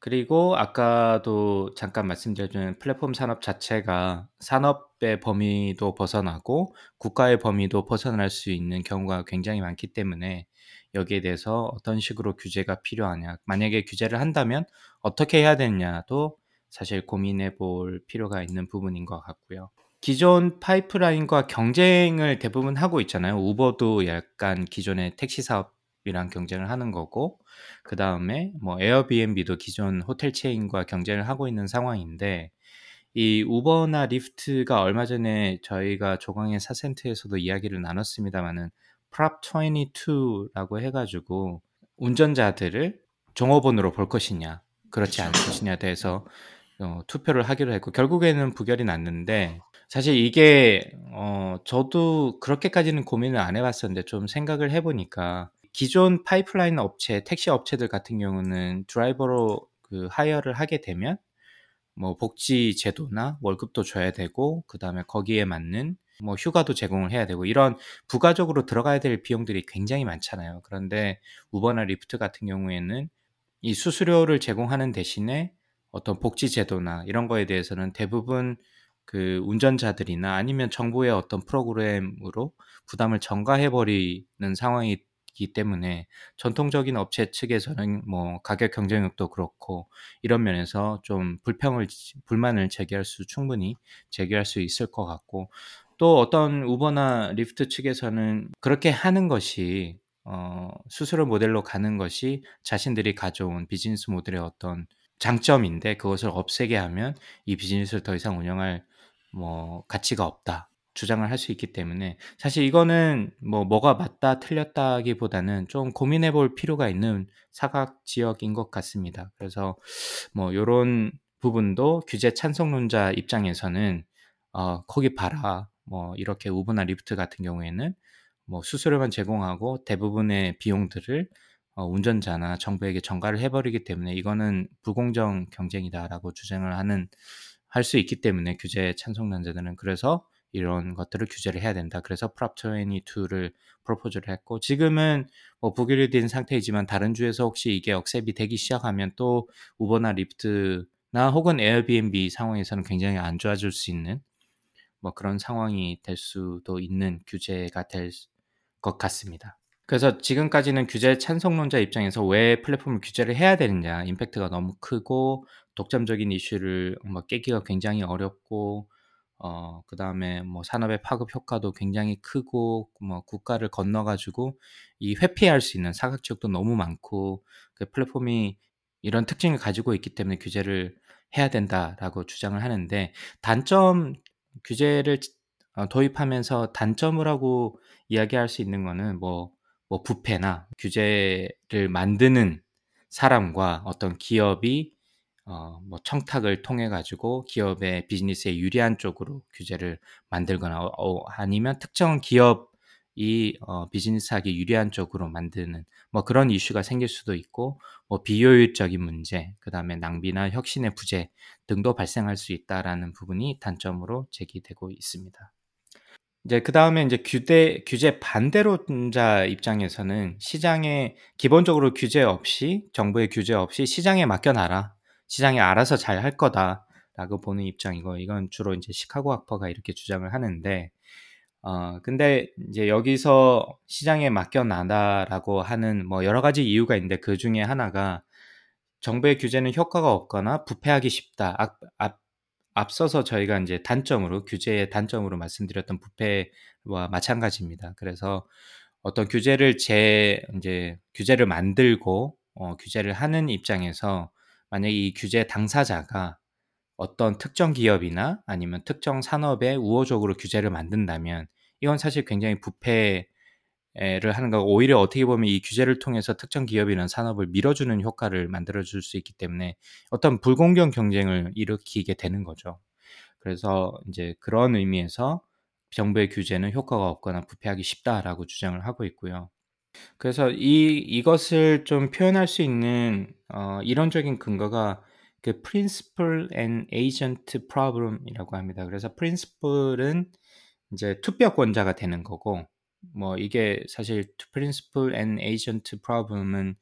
그리고 아까도 잠깐 말씀드렸던 플랫폼 산업 자체가 산업의 범위도 벗어나고 국가의 범위도 벗어날 수 있는 경우가 굉장히 많기 때문에 여기에 대해서 어떤 식으로 규제가 필요하냐, 만약에 규제를 한다면 어떻게 해야 되느냐도 사실 고민해 볼 필요가 있는 부분인 것 같고요. 기존 파이프라인과 경쟁을 대부분 하고 있잖아요. 우버도 약간 기존의 택시 사업 이랑 경쟁을 하는 거고 그 다음에 뭐 에어비앤비도 기존 호텔 체인과 경쟁을 하고 있는 상황인데 이 우버나 리프트가 얼마 전에 저희가 조광의 사센트에서도 이야기를 나눴습니다만은 Prop 22라고 해가지고 운전자들을 종업원으로 볼 것이냐 그렇지 않을 것이냐에 대해서 어, 투표를 하기로 했고 결국에는 부결이 났는데 사실 이게 어, 저도 그렇게까지는 고민을 안 해봤었는데 좀 생각을 해보니까 기존 파이프라인 업체, 택시 업체들 같은 경우는 드라이버로 그 hire를 하게 되면 뭐 복지 제도나 월급도 줘야 되고 그다음에 거기에 맞는 뭐 휴가도 제공을 해야 되고 이런 부가적으로 들어가야 될 비용들이 굉장히 많잖아요. 그런데 우버나 리프트 같은 경우에는 이 수수료를 제공하는 대신에 어떤 복지 제도나 이런 거에 대해서는 대부분 그 운전자들이나 아니면 정부의 어떤 프로그램으로 부담을 전가해 버리는 상황이 기 때문에 전통적인 업체 측에서는 뭐 가격 경쟁력도 그렇고 이런 면에서 좀 불평을 불만을 제기할 수 충분히 제기할 수 있을 것 같고 또 어떤 우버나 리프트 측에서는 그렇게 하는 것이 어, 수수료 모델로 가는 것이 자신들이 가져온 비즈니스 모델의 어떤 장점인데 그것을 없애게 하면 이 비즈니스를 더 이상 운영할 뭐 가치가 없다. 주장을 할 수 있기 때문에 사실 이거는 뭐 뭐가 맞다 틀렸다기보다는 좀 고민해 볼 필요가 있는 사각 지역인 것 같습니다. 그래서 뭐 요런 부분도 규제 찬성론자 입장에서는 어 거기 봐라. 뭐 이렇게 우브나 리프트 같은 경우에는 뭐 수수료만 제공하고 대부분의 비용들을 어 운전자나 정부에게 전가를 해 버리기 때문에 이거는 불공정 경쟁이다라고 주장을 하는 할 수 있기 때문에 규제 찬성론자들은 그래서 이런 것들을 규제를 해야 된다. 그래서 프랍 22를 프로포즈를 했고 지금은 뭐 부결이 된 상태이지만 다른 주에서 혹시 이게 accept이 되기 시작하면 또 우버나 리프트나 혹은 에어비앤비 상황에서는 굉장히 안 좋아질 수 있는 뭐 그런 상황이 될 수도 있는 규제가 될 것 같습니다. 그래서 지금까지는 규제 찬성론자 입장에서 왜 플랫폼을 규제를 해야 되느냐, 임팩트가 너무 크고 독점적인 이슈를 뭐 깨기가 굉장히 어렵고 어, 그 다음에 뭐 산업의 파급 효과도 굉장히 크고, 뭐 국가를 건너가지고 이 회피할 수 있는 사각 지역도 너무 많고, 그 플랫폼이 이런 특징을 가지고 있기 때문에 규제를 해야 된다라고 주장을 하는데, 단점, 규제를 어, 도입하면서 단점을 하고 이야기할 수 있는 거는 뭐, 뭐 부패나 규제를 만드는 사람과 어떤 기업이 어, 뭐 청탁을 통해 가지고 기업의 비즈니스에 유리한 쪽으로 규제를 만들거나 어, 어, 아니면 특정 기업이 어, 비즈니스하기 유리한 쪽으로 만드는 뭐 그런 이슈가 생길 수도 있고 뭐 비효율적인 문제, 그다음에 낭비나 혁신의 부재 등도 발생할 수 있다라는 부분이 단점으로 제기되고 있습니다. 이제 그 다음에 이제 규제 규제 반대론자 입장에서는 시장에 기본적으로 규제 없이 정부의 규제 없이 시장에 맡겨놔라. 시장이 알아서 잘 할 거다. 라고 보는 입장이고 이건 주로 이제 시카고 학파가 이렇게 주장을 하는데 어 근데 이제 여기서 시장에 맡겨놔다라고 하는 뭐 여러 가지 이유가 있는데 그 중에 하나가 정부의 규제는 효과가 없거나 부패하기 쉽다. 앞, 앞, 앞서서 저희가 이제 단점으로 규제의 단점으로 말씀드렸던 부패와 마찬가지입니다. 그래서 어떤 규제를 제 이제 규제를 만들고 어, 규제를 하는 입장에서 만약에 이 규제 당사자가 어떤 특정 기업이나 아니면 특정 산업에 우호적으로 규제를 만든다면 이건 사실 굉장히 부패 를 하는 거 오히려 어떻게 보면 이 규제를 통해서 특정 기업이나 산업을 밀어주는 효과를 만들어 줄 수 있기 때문에 어떤 불공정 경쟁을 일으키게 되는 거죠. 그래서 이제 그런 의미에서 정부의 규제는 효과가 없거나 부패하기 쉽다라고 주장을 하고 있고요. 그래서 이 이것을 좀 표현할 수 있는 어, 이론적인 근거가 그 principle and agent problem이라고 합니다. 그래서 principle은 이제 투표권자가 되는 거고 뭐 이게 사실 principle and agent problem은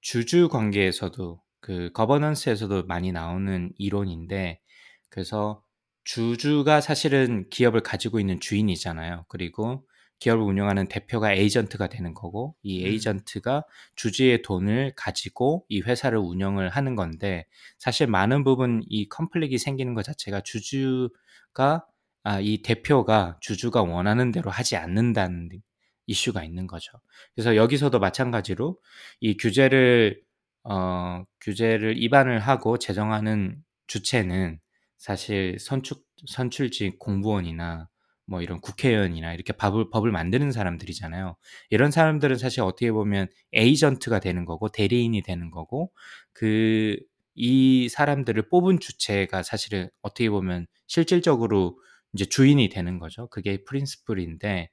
주주 관계에서도 그 거버넌스에서도 많이 나오는 이론인데 그래서 주주가 사실은 기업을 가지고 있는 주인이잖아요. 그리고 기업을 운영하는 대표가 에이전트가 되는 거고 이 음. 에이전트가 주주의 돈을 가지고 이 회사를 운영을 하는 건데 사실 많은 부분 이 컨플릭이 생기는 것 자체가 주주가 아, 이 대표가 주주가 원하는 대로 하지 않는다는 이슈가 있는 거죠. 그래서 여기서도 마찬가지로 이 규제를 어, 규제를 위반을 하고 제정하는 주체는 사실 선출 선출직 공무원이나 뭐 이런 국회의원이나 이렇게 법을 법을 만드는 사람들이잖아요. 이런 사람들은 사실 어떻게 보면 에이전트가 되는 거고 대리인이 되는 거고 그 이 사람들을 뽑은 주체가 사실은 어떻게 보면 실질적으로 이제 주인이 되는 거죠. 그게 프린스플인데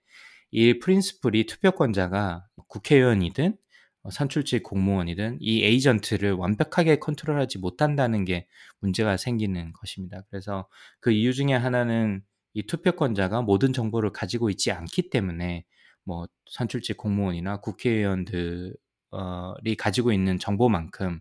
이 프린스플이 투표권자가 국회의원이든 어, 선출직 공무원이든 이 에이전트를 완벽하게 컨트롤하지 못한다는 게 문제가 생기는 것입니다. 그래서 그 이유 중에 하나는 이 투표권자가 모든 정보를 가지고 있지 않기 때문에 뭐 선출직 공무원이나 국회의원들이 가지고 있는 정보만큼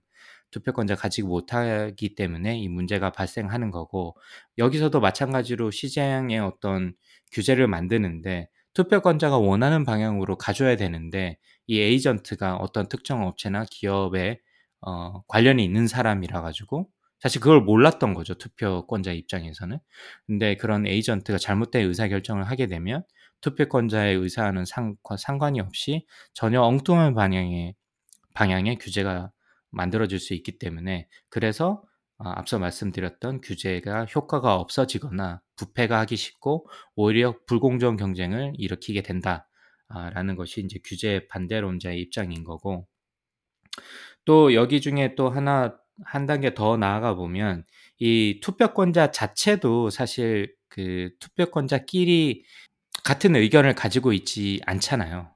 투표권자 가지고 못하기 때문에 이 문제가 발생하는 거고 여기서도 마찬가지로 시장의 어떤 규제를 만드는데 투표권자가 원하는 방향으로 가져야 되는데 이 에이전트가 어떤 특정 업체나 기업에 어, 관련이 있는 사람이라 가지고 사실 그걸 몰랐던 거죠 투표권자 입장에서는. 근데 그런 에이전트가 잘못된 의사결정을 하게 되면 투표권자의 의사와는 상, 관이 없이 전혀 엉뚱한 방향의 방향의 규제가 만들어질 수 있기 때문에 그래서 어, 앞서 말씀드렸던 규제가 효과가 없어지거나 부패가 하기 쉽고 오히려 불공정 경쟁을 일으키게 된다라는 것이 이제 규제 반대론자의 입장인 거고. 또 여기 중에 또 하나 한 단계 더 나아가 보면 이 투표권자 자체도 사실 그 투표권자끼리 같은 의견을 가지고 있지 않잖아요.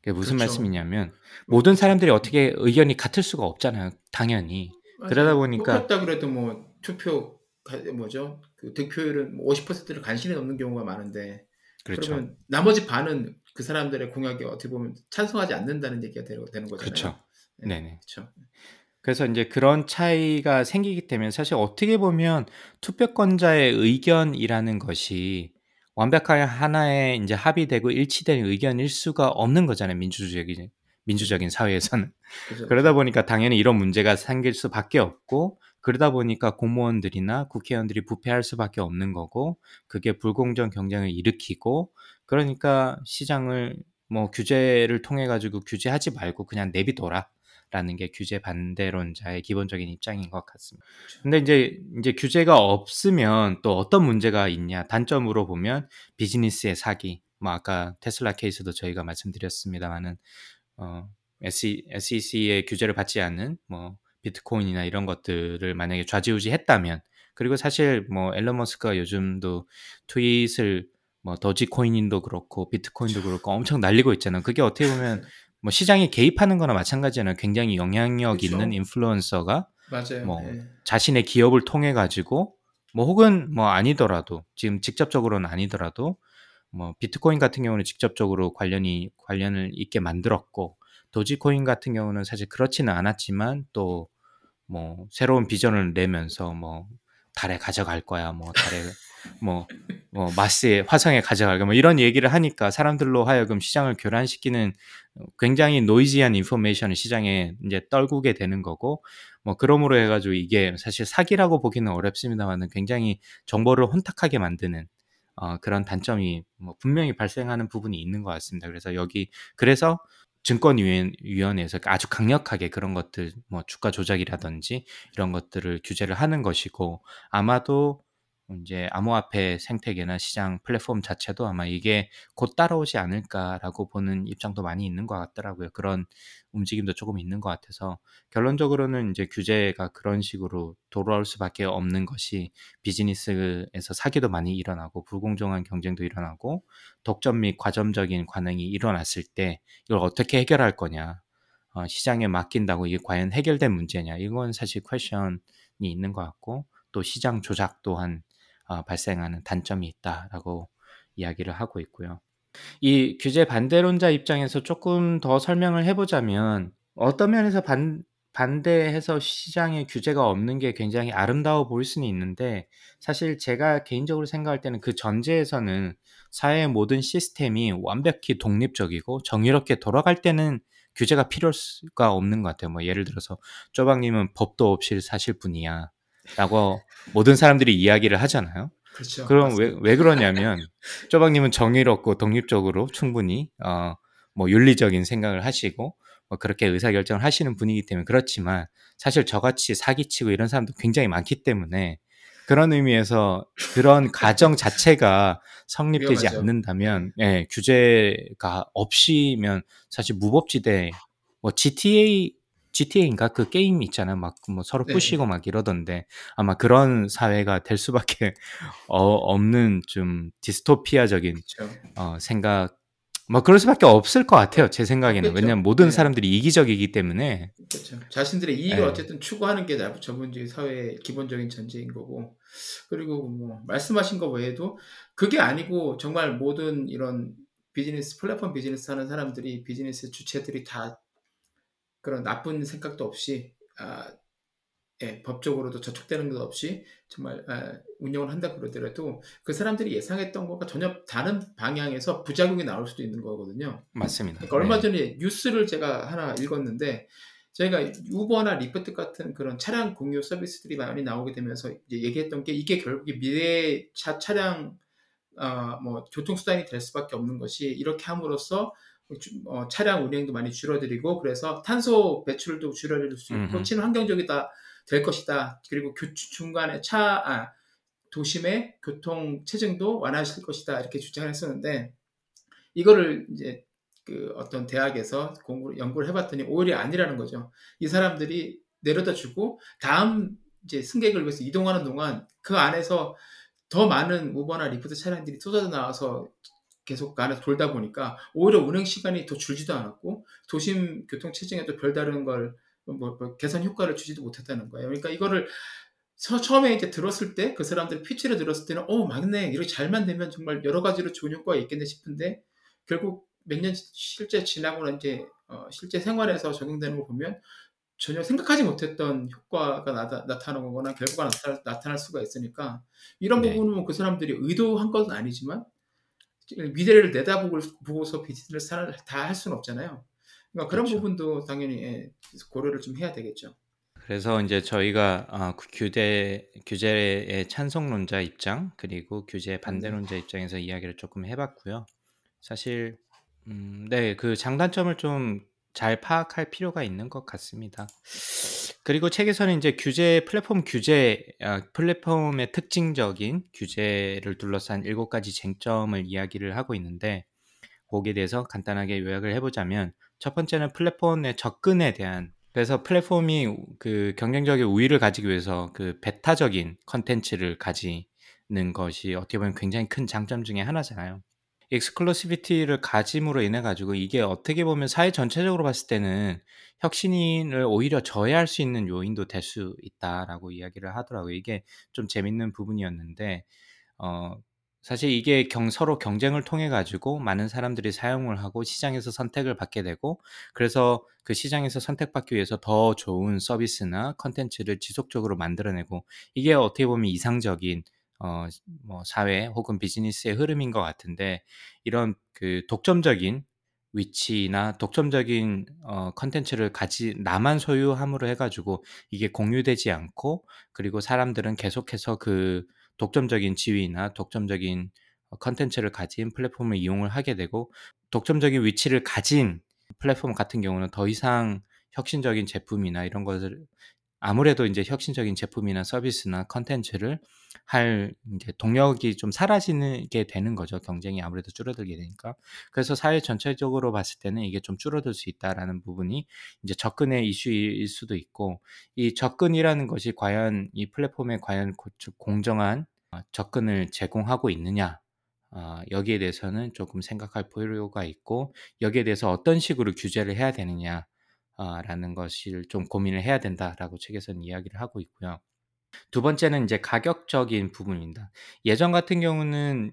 그게 무슨 그렇죠. 말씀이냐면 모든 사람들이 어떻게 의견이 같을 수가 없잖아요. 당연히. 그러다 보니까 똑같다 그래도 뭐 투표 가- 뭐죠? 그 득표율은 뭐 50%를 간신히 넘는 경우가 많은데 그렇죠. 그러면 나머지 반은 그 사람들의 공약에 어떻게 보면 찬성하지 않는다는 얘기가 되는, 거잖아요. 그렇죠. 네, 네네. 그렇죠. 그래서 이제 그런 차이가 생기기 때문에 사실 어떻게 보면 투표권자의 의견이라는 것이 완벽하게 하나의 이제 합의되고 일치된 의견일 수가 없는 거잖아요. 민주주의적인 민주적인 사회에서는. 그죠. 그러다 보니까 당연히 이런 문제가 생길 수밖에 없고 그러다 보니까 공무원들이나 국회의원들이 부패할 수밖에 없는 거고 그게 불공정 경쟁을 일으키고 그러니까 시장을 뭐 규제를 통해 가지고 규제하지 말고 그냥 내비둬라. 라는 게 규제 반대론자의 기본적인 입장인 것 같습니다. 근데 이제 이제 규제가 없으면 또 어떤 문제가 있냐? 단점으로 보면 비즈니스의 사기. 뭐 아까 테슬라 케이스도 저희가 말씀드렸습니다만은 어 SEC의 규제를 받지 않는 뭐 비트코인이나 이런 것들을 만약에 좌지우지했다면 그리고 사실 뭐 앨런 머스크가 요즘도 트윗을 뭐 더지코인도 그렇고 비트코인도 그렇고 엄청 날리고 있잖아요. 그게 어떻게 보면 뭐 시장에 개입하는 거나 마찬가지잖아요. 굉장히 영향력 그렇죠. 있는 인플루언서가 맞아요. 뭐 네. 자신의 기업을 통해 가지고 뭐 혹은 뭐 아니더라도 지금 직접적으로는 아니더라도 뭐 비트코인 같은 경우는 직접적으로 관련이 관련을 있게 만들었고 도지코인 같은 경우는 사실 그렇지는 않았지만 또 뭐 새로운 비전을 내면서 뭐 달에 가져갈 거야. 뭐 달에 뭐, 뭐 마스에 화성에 가져갈 거야. 뭐 이런 얘기를 하니까 사람들로 하여금 시장을 교란시키는 굉장히 노이지한 인포메이션을 시장에 이제 떨구게 되는 거고 뭐 그러므로 해가지고 이게 사실 사기라고 보기는 어렵습니다만은 굉장히 정보를 혼탁하게 만드는 어, 그런 단점이 뭐 분명히 발생하는 부분이 있는 것 같습니다. 그래서 여기 그래서 증권위원회에서 아주 강력하게 그런 것들 뭐 주가 조작이라든지 이런 것들을 규제를 하는 것이고 아마도 이제 암호화폐 생태계나 시장 플랫폼 자체도 아마 이게 곧 따라오지 않을까라고 보는 입장도 많이 있는 것 같더라고요. 그런 움직임도 조금 있는 것 같아서 결론적으로는 이제 규제가 그런 식으로 돌아올 수밖에 없는 것이 비즈니스에서 사기도 많이 일어나고 불공정한 경쟁도 일어나고 독점 및 과점적인 관행이 일어났을 때 이걸 어떻게 해결할 거냐. 어, 시장에 맡긴다고 이게 과연 해결된 문제냐. 이건 사실 퀘션이 있는 것 같고 또 시장 조작 또한 어, 발생하는 단점이 있다라고 이야기를 하고 있고요. 이 규제 반대론자 입장에서 조금 더 설명을 해보자면 어떤 면에서 반, 반대해서 시장에 규제가 없는 게 굉장히 아름다워 보일 수는 있는데 사실 제가 개인적으로 생각할 때는 그 전제에서는 사회의 모든 시스템이 완벽히 독립적이고 정의롭게 돌아갈 때는 규제가 필요가 없는 것 같아요. 뭐 예를 들어서 쪼박님은 법도 없이 사실 분이야. 라고 모든 사람들이 이야기를 하잖아요. 그렇죠. 그럼 왜, 왜 그러냐면 쪼박님은 정의롭고 독립적으로 충분히 어, 뭐 윤리적인 생각을 하시고 뭐 그렇게 의사결정을 하시는 분이기 때문에 그렇지만 사실 저같이 사기치고 이런 사람도 굉장히 많기 때문에 그런 의미에서 그런 가정 자체가 성립되지 위험하죠. 않는다면 예, 규제가 없이면 사실 무법지대 뭐 GTA GTA인가 그 게임 있잖아요. 막뭐 서로 네. 부시고 막 이러던데 아마 그런 사회가 될 수밖에 (laughs) 어, 없는 좀 디스토피아적인 그렇죠. 어, 생각 뭐 그럴 수밖에 없을 것 같아요. 제 생각에는 그렇겠죠. 왜냐하면 모든 네. 사람들이 이기적이기 때문에 그렇죠. 자신들의 이익을 네. 어쨌든 추구하는 게 나- 저분들의 사회의 기본적인 전제인 거고 그리고 뭐 말씀하신 거 외에도 그게 아니고 정말 모든 이런 비즈니스 플랫폼 비즈니스 하는 사람들이 비즈니스 주체들이 다 그런 나쁜 생각도 없이 아, 예, 법적으로도 저촉되는 것 없이 정말 아, 운영을 한다 그러더라도 그 사람들이 예상했던 것과 전혀 다른 방향에서 부작용이 나올 수도 있는 거거든요. 맞습니다. 그러니까 얼마 네. 전에 뉴스를 제가 하나 읽었는데 저희가 우버나 리프트 같은 그런 차량 공유 서비스들이 많이 나오게 되면서 이제 얘기했던 게 이게 결국에 미래 차 차량 어, 뭐 교통수단이 될 수밖에 없는 것이 이렇게 함으로써 주- 어, 차량 운행도 많이 줄어들이고 그래서 탄소 배출도 줄어들 수 있고 음흠. 친환경적이다 될 것이다 그리고 교, 중간에 차 아, 도심의 교통 체증도 완화시킬 것이다 이렇게 주장을 했었는데 이거를 이제 그 어떤 대학에서 공부 연구를 해봤더니 오히려 아니라는 거죠. 이 사람들이 내려다 주고 다음 이제 승객을 위해서 이동하는 동안 그 안에서 더 많은 우버나 리프트 차량들이 쏟아져 나와서 계속 그 안에서 돌다 보니까 오히려 운행 시간이 더 줄지도 않았고 도심 교통 체증에도 별다른 걸 뭐, 뭐 개선 효과를 주지도 못했다는 거예요. 그러니까 이거를 처, 처음에 이제 들었을 때 그 사람들 pitch를 들었을 때는 어 맞네 이렇게 잘만 되면 정말 여러 가지로 좋은 효과가 있겠네 싶은데 결국 몇 년 실제 지나고 이제 어, 실제 생활에서 적용되는 걸 보면 전혀 생각하지 못했던 효과가 나 타, 나타나는 거거나 결과가 나타, 나타 날 수가 있으니까 이런 네. 부분은 그 사람들이 의도한 것은 아니지만 미래를 내다보고 보고서 비즈니스를 다 할 수는 없잖아요. 그러니까 그런 그렇죠. 부분도 당연히 예, 고려를 좀 해야 되겠죠. 그래서 이제 저희가 어, 그 규제 규제의 찬성론자 입장 그리고 규제 반대론자 입장에서 이야기를 조금 해봤고요. 사실 음, 네, 그 장단점을 좀 잘 파악할 필요가 있는 것 같습니다. 그리고 책에서는 이제 규제 플랫폼 규제 아, 플랫폼의 특징적인 규제를 둘러싼 일곱 가지 쟁점을 이야기를 하고 있는데 거기에 대해서 간단하게 요약을 해보자면 첫 번째는 플랫폼의 접근에 대한 그래서 플랫폼이 그 경쟁적인 우위를 가지기 위해서 그 배타적인 컨텐츠를 가지는 것이 어떻게 보면 굉장히 큰 장점 중에 하나잖아요. exclusivity를 가짐으로 인해 가지고 이게 어떻게 보면 사회 전체적으로 봤을 때는 혁신을 오히려 저해할 수 있는 요인도 될 수 있다라고 이야기를 하더라고요. 이게 좀 재밌는 부분이었는데 어 사실 이게 경, 서로 경쟁을 통해 가지고 많은 사람들이 사용을 하고 시장에서 선택을 받게 되고 그래서 그 시장에서 선택받기 위해서 더 좋은 서비스나 컨텐츠를 지속적으로 만들어내고 이게 어떻게 보면 이상적인 어, 뭐 사회 혹은 비즈니스의 흐름인 것 같은데 이런 그 독점적인 위치나 독점적인 어, 컨텐츠를 가지 나만 소유함으로 해가지고 이게 공유되지 않고 그리고 사람들은 계속해서 그 독점적인 지위나 독점적인 어, 컨텐츠를 가진 플랫폼을 이용을 하게 되고 독점적인 위치를 가진 플랫폼 같은 경우는 더 이상 혁신적인 제품이나 이런 것을 아무래도 이제 혁신적인 제품이나 서비스나 컨텐츠를 할 이제 동력이 좀 사라지게 되는 거죠. 경쟁이 아무래도 줄어들게 되니까. 그래서 사회 전체적으로 봤을 때는 이게 좀 줄어들 수 있다라는 부분이 이제 접근의 이슈일 수도 있고 이 접근이라는 것이 과연 이 플랫폼에 과연 공정한 어, 접근을 제공하고 있느냐 어, 여기에 대해서는 조금 생각할 필요가 있고 여기에 대해서 어떤 식으로 규제를 해야 되느냐 어, 라는 것을 좀 고민을 해야 된다라고 책에서는 이야기를 하고 있고요. 두 번째는 이제 가격적인 부분입니다. 예전 같은 경우는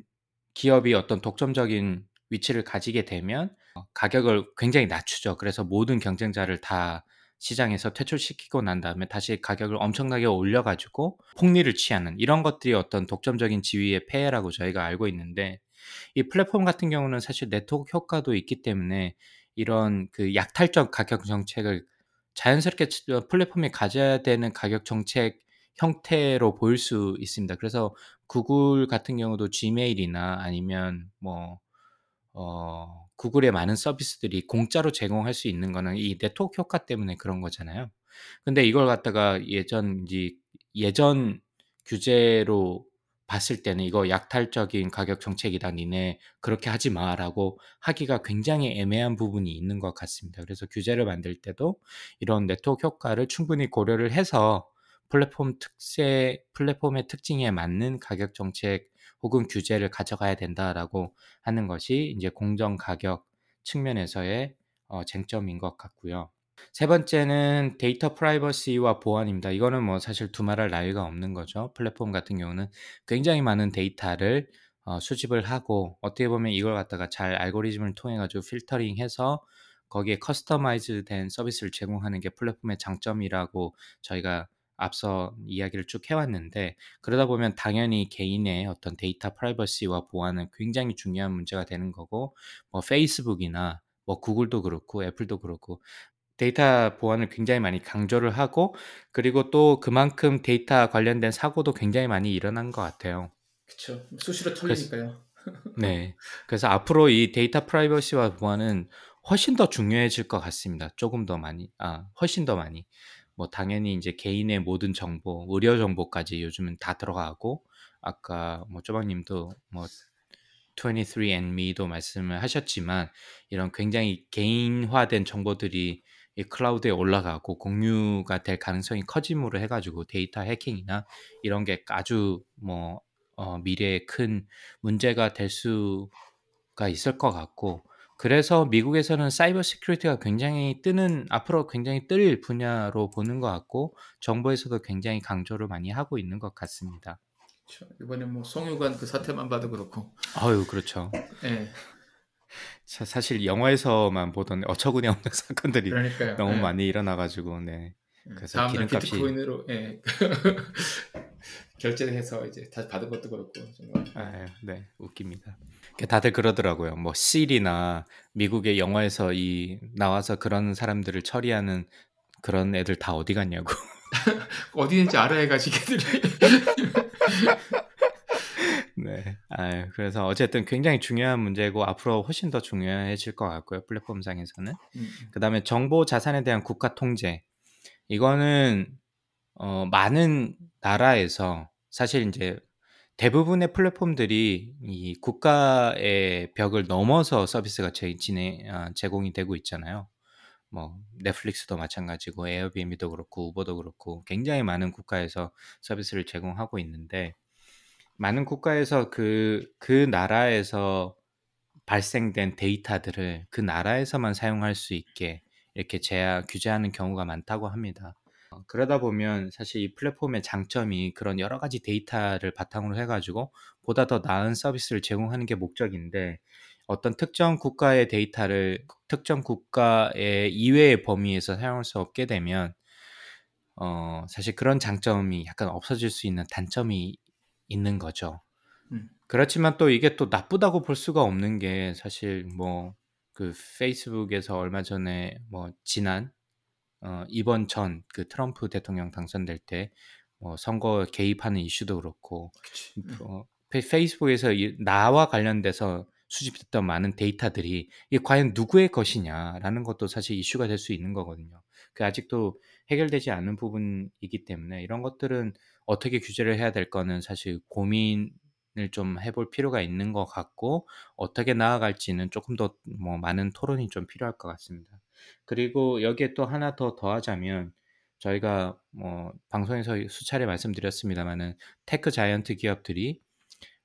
기업이 어떤 독점적인 위치를 가지게 되면 가격을 굉장히 낮추죠. 그래서 모든 경쟁자를 다 시장에서 퇴출시키고 난 다음에 다시 가격을 엄청나게 올려 가지고 폭리를 취하는 이런 것들이 어떤 독점적인 지위의 폐해라고 저희가 알고 있는데 이 플랫폼 같은 경우는 사실 네트워크 효과도 있기 때문에 이런 그 약탈적 가격 정책을 자연스럽게 플랫폼이 가져야 되는 가격 정책 형태로 보일 수 있습니다. 그래서 구글 같은 경우도 지메일이나 아니면 뭐 어, 구글의 많은 서비스들이 공짜로 제공할 수 있는 거는 이 네트워크 효과 때문에 그런 거잖아요. 근데 이걸 갖다가 예전 이제 예전 규제로 봤을 때는 이거 약탈적인 가격 정책이다 니네 그렇게 하지 마라고 하기가 굉장히 애매한 부분이 있는 것 같습니다. 그래서 규제를 만들 때도 이런 네트워크 효과를 충분히 고려를 해서 플랫폼 특세 플랫폼의 특징에 맞는 가격 정책 혹은 규제를 가져가야 된다라고 하는 것이 이제 공정 가격 측면에서의 어, 쟁점인 것 같고요. 세 번째는 데이터 프라이버시와 보안입니다. 이거는 뭐 사실 두말할 나위가 없는 거죠. 플랫폼 같은 경우는 굉장히 많은 데이터를 어, 수집을 하고 어떻게 보면 이걸 갖다가 잘 알고리즘을 통해 가지고 필터링해서 거기에 customize 된 서비스를 제공하는 게 플랫폼의 장점이라고 저희가 앞서 이야기를 쭉 해왔는데 그러다 보면 당연히 개인의 어떤 데이터 프라이버시와 보안은 굉장히 중요한 문제가 되는 거고 뭐 페이스북이나 뭐 구글도 그렇고 애플도 그렇고 데이터 보안을 굉장히 많이 강조를 하고 그리고 또 그만큼 데이터 관련된 사고도 굉장히 많이 일어난 것 같아요. 그렇죠. 수시로 털리니까요. (laughs) 네. 그래서 앞으로 이 데이터 프라이버시와 보안은 훨씬 더 중요해질 것 같습니다. 조금 더 많이, 아, 훨씬 더 많이. 뭐 당연히 이제 개인의 모든 정보, 의료 정보까지 요즘은 다 들어가고 아까 뭐 쪼박님도 뭐 23andMe도 말씀을 하셨지만 이런 굉장히 개인화된 정보들이 이 클라우드에 올라가고 공유가 될 가능성이 커짐으로 해가지고 데이터 해킹이나 이런 게 아주 뭐 어, 미래에 큰 문제가 될 수가 있을 것 같고 그래서 미국에서는 cyber security가 굉장히 뜨는 앞으로 굉장히 뜰 분야로 보는 것 같고 정부에서도 굉장히 강조를 많이 하고 있는 것 같습니다. 그렇죠. 이번에 뭐 송유관 그 사태만 봐도 그렇고. 아유 그렇죠. (laughs) 네. 사실 영화에서만 보던 어처구니 없는 (laughs) 사건들이 그러니까요. 너무 네. 많이 일어나가지고 네. 예. 그래서 기름값이 비트코인으로 예. (laughs) 결제해서 이제 다시 받은 것도 그렇고 정말. 아, 네, 웃깁니다. 다들 그러더라고요. 뭐 실이나 미국의 영화에서 이 나와서 그런 사람들을 처리하는 그런 애들 다 어디 갔냐고. (laughs) 어디 있는지 알아야 가시게들이. (laughs) 네. 아, 그래서 어쨌든 굉장히 중요한 문제고 앞으로 훨씬 더 중요해질 것 같고요. 플랫폼상에서는. 음. 그다음에 정보 자산에 대한 국가 통제. 이거는 어, 많은 나라에서 사실 이제 대부분의 플랫폼들이 이 국가의 벽을 넘어서 서비스가 제, 진행, 아, 제공이 되고 있잖아요. 뭐 넷플릭스도 마찬가지고 에어비앤비도 그렇고 우버도 그렇고 굉장히 많은 국가에서 서비스를 제공하고 있는데 많은 국가에서 그, 그 나라에서 발생된 데이터들을 그 나라에서만 사용할 수 있게 이렇게 제약 규제하는 경우가 많다고 합니다. 어, 그러다 보면 사실 이 플랫폼의 장점이 그런 여러 가지 데이터를 바탕으로 해가지고 보다 더 나은 서비스를 제공하는 게 목적인데 어떤 특정 국가의 데이터를 특정 국가의 이외의 범위에서 사용할 수 없게 되면 어, 사실 그런 장점이 약간 없어질 수 있는 단점이 있는 거죠. 음. 그렇지만 또 이게 또 나쁘다고 볼 수가 없는 게 사실 뭐 그 페이스북에서 얼마 전에 뭐 지난 어, 이번 전 그 트럼프 대통령 당선될 때 뭐 선거 개입하는 이슈도 그렇고 그치. 어, 페- 페이스북에서 이- 나와 관련돼서 수집됐던 많은 데이터들이 이게 과연 누구의 것이냐라는 것도 사실 이슈가 될 수 있는 거거든요. 그 아직도 해결되지 않은 부분이기 때문에 이런 것들은 어떻게 규제를 해야 될 거는 사실 고민 을 좀 해볼 필요가 있는 것 같고 어떻게 나아갈지는 조금 더 뭐 많은 토론이 좀 필요할 것 같습니다. 그리고 여기에 또 하나 더 더하자면 저희가 뭐 방송에서 수차례 말씀드렸습니다만은 tech giant 기업들이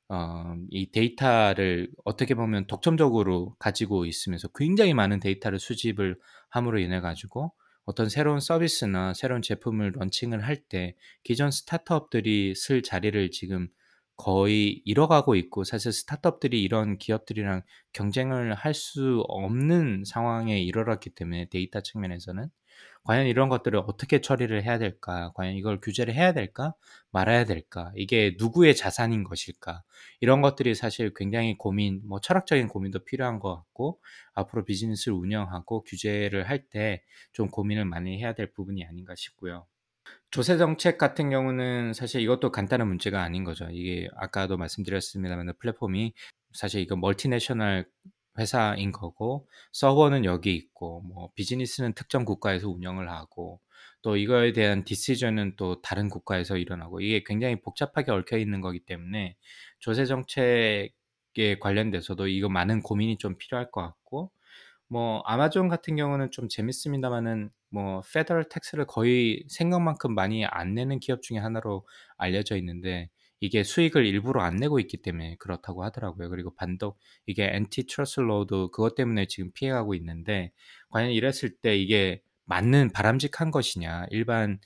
어, 이 데이터를 어떻게 보면 독점적으로 가지고 있으면서 굉장히 많은 데이터를 수집을 함으로 인해 가지고 어떤 새로운 서비스나 새로운 제품을 런칭을 할 때 기존 스타트업들이 쓸 자리를 지금 거의 잃어가고 있고 사실 스타트업들이 이런 기업들이랑 경쟁을 할 수 없는 상황에 이르렀기 때문에 데이터 측면에서는 과연 이런 것들을 어떻게 처리를 해야 될까? 과연 이걸 규제를 해야 될까? 말아야 될까? 이게 누구의 자산인 것일까? 이런 것들이 사실 굉장히 고민, 뭐 철학적인 고민도 필요한 것 같고 앞으로 비즈니스를 운영하고 규제를 할 때 좀 고민을 많이 해야 될 부분이 아닌가 싶고요. 조세 정책 같은 경우는 사실 이것도 간단한 문제가 아닌 거죠. 이게 아까도 말씀드렸습니다만 플랫폼이 사실 이거 multinational 회사인 거고 서버는 여기 있고 뭐 비즈니스는 특정 국가에서 운영을 하고 또 이거에 대한 decision은 또 다른 국가에서 일어나고 이게 굉장히 복잡하게 얽혀 있는 거기 때문에 조세 정책에 관련돼서도 이거 많은 고민이 좀 필요할 것 같고 뭐 아마존 같은 경우는 좀 재밌습니다만은 뭐 페더럴 텍스를 거의 생각만큼 많이 안 내는 기업 중에 하나로 알려져 있는데 이게 수익을 일부러 안 내고 있기 때문에 그렇다고 하더라고요. 그리고 반독 이게 엔티 트러스 로도 그것 때문에 지금 피해가고 있는데 과연 이랬을 때 이게 맞는 바람직한 것이냐? 일반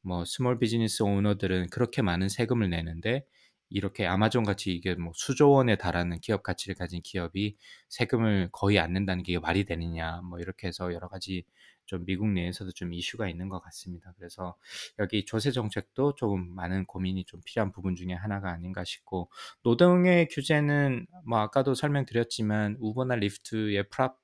뭐 스몰 비즈니스 오너들은 그렇게 많은 세금을 내는데 이렇게 아마존 같이 이게 뭐 수조 원에 달하는 기업 가치를 가진 기업이 세금을 거의 안 낸다는 게 말이 되느냐 뭐 이렇게 해서 여러 가지 좀 미국 내에서도 좀 이슈가 있는 것 같습니다. 그래서 여기 조세 정책도 조금 많은 고민이 좀 필요한 부분 중에 하나가 아닌가 싶고 노동의 규제는 뭐 아까도 설명드렸지만 우버나 리프트의 프랍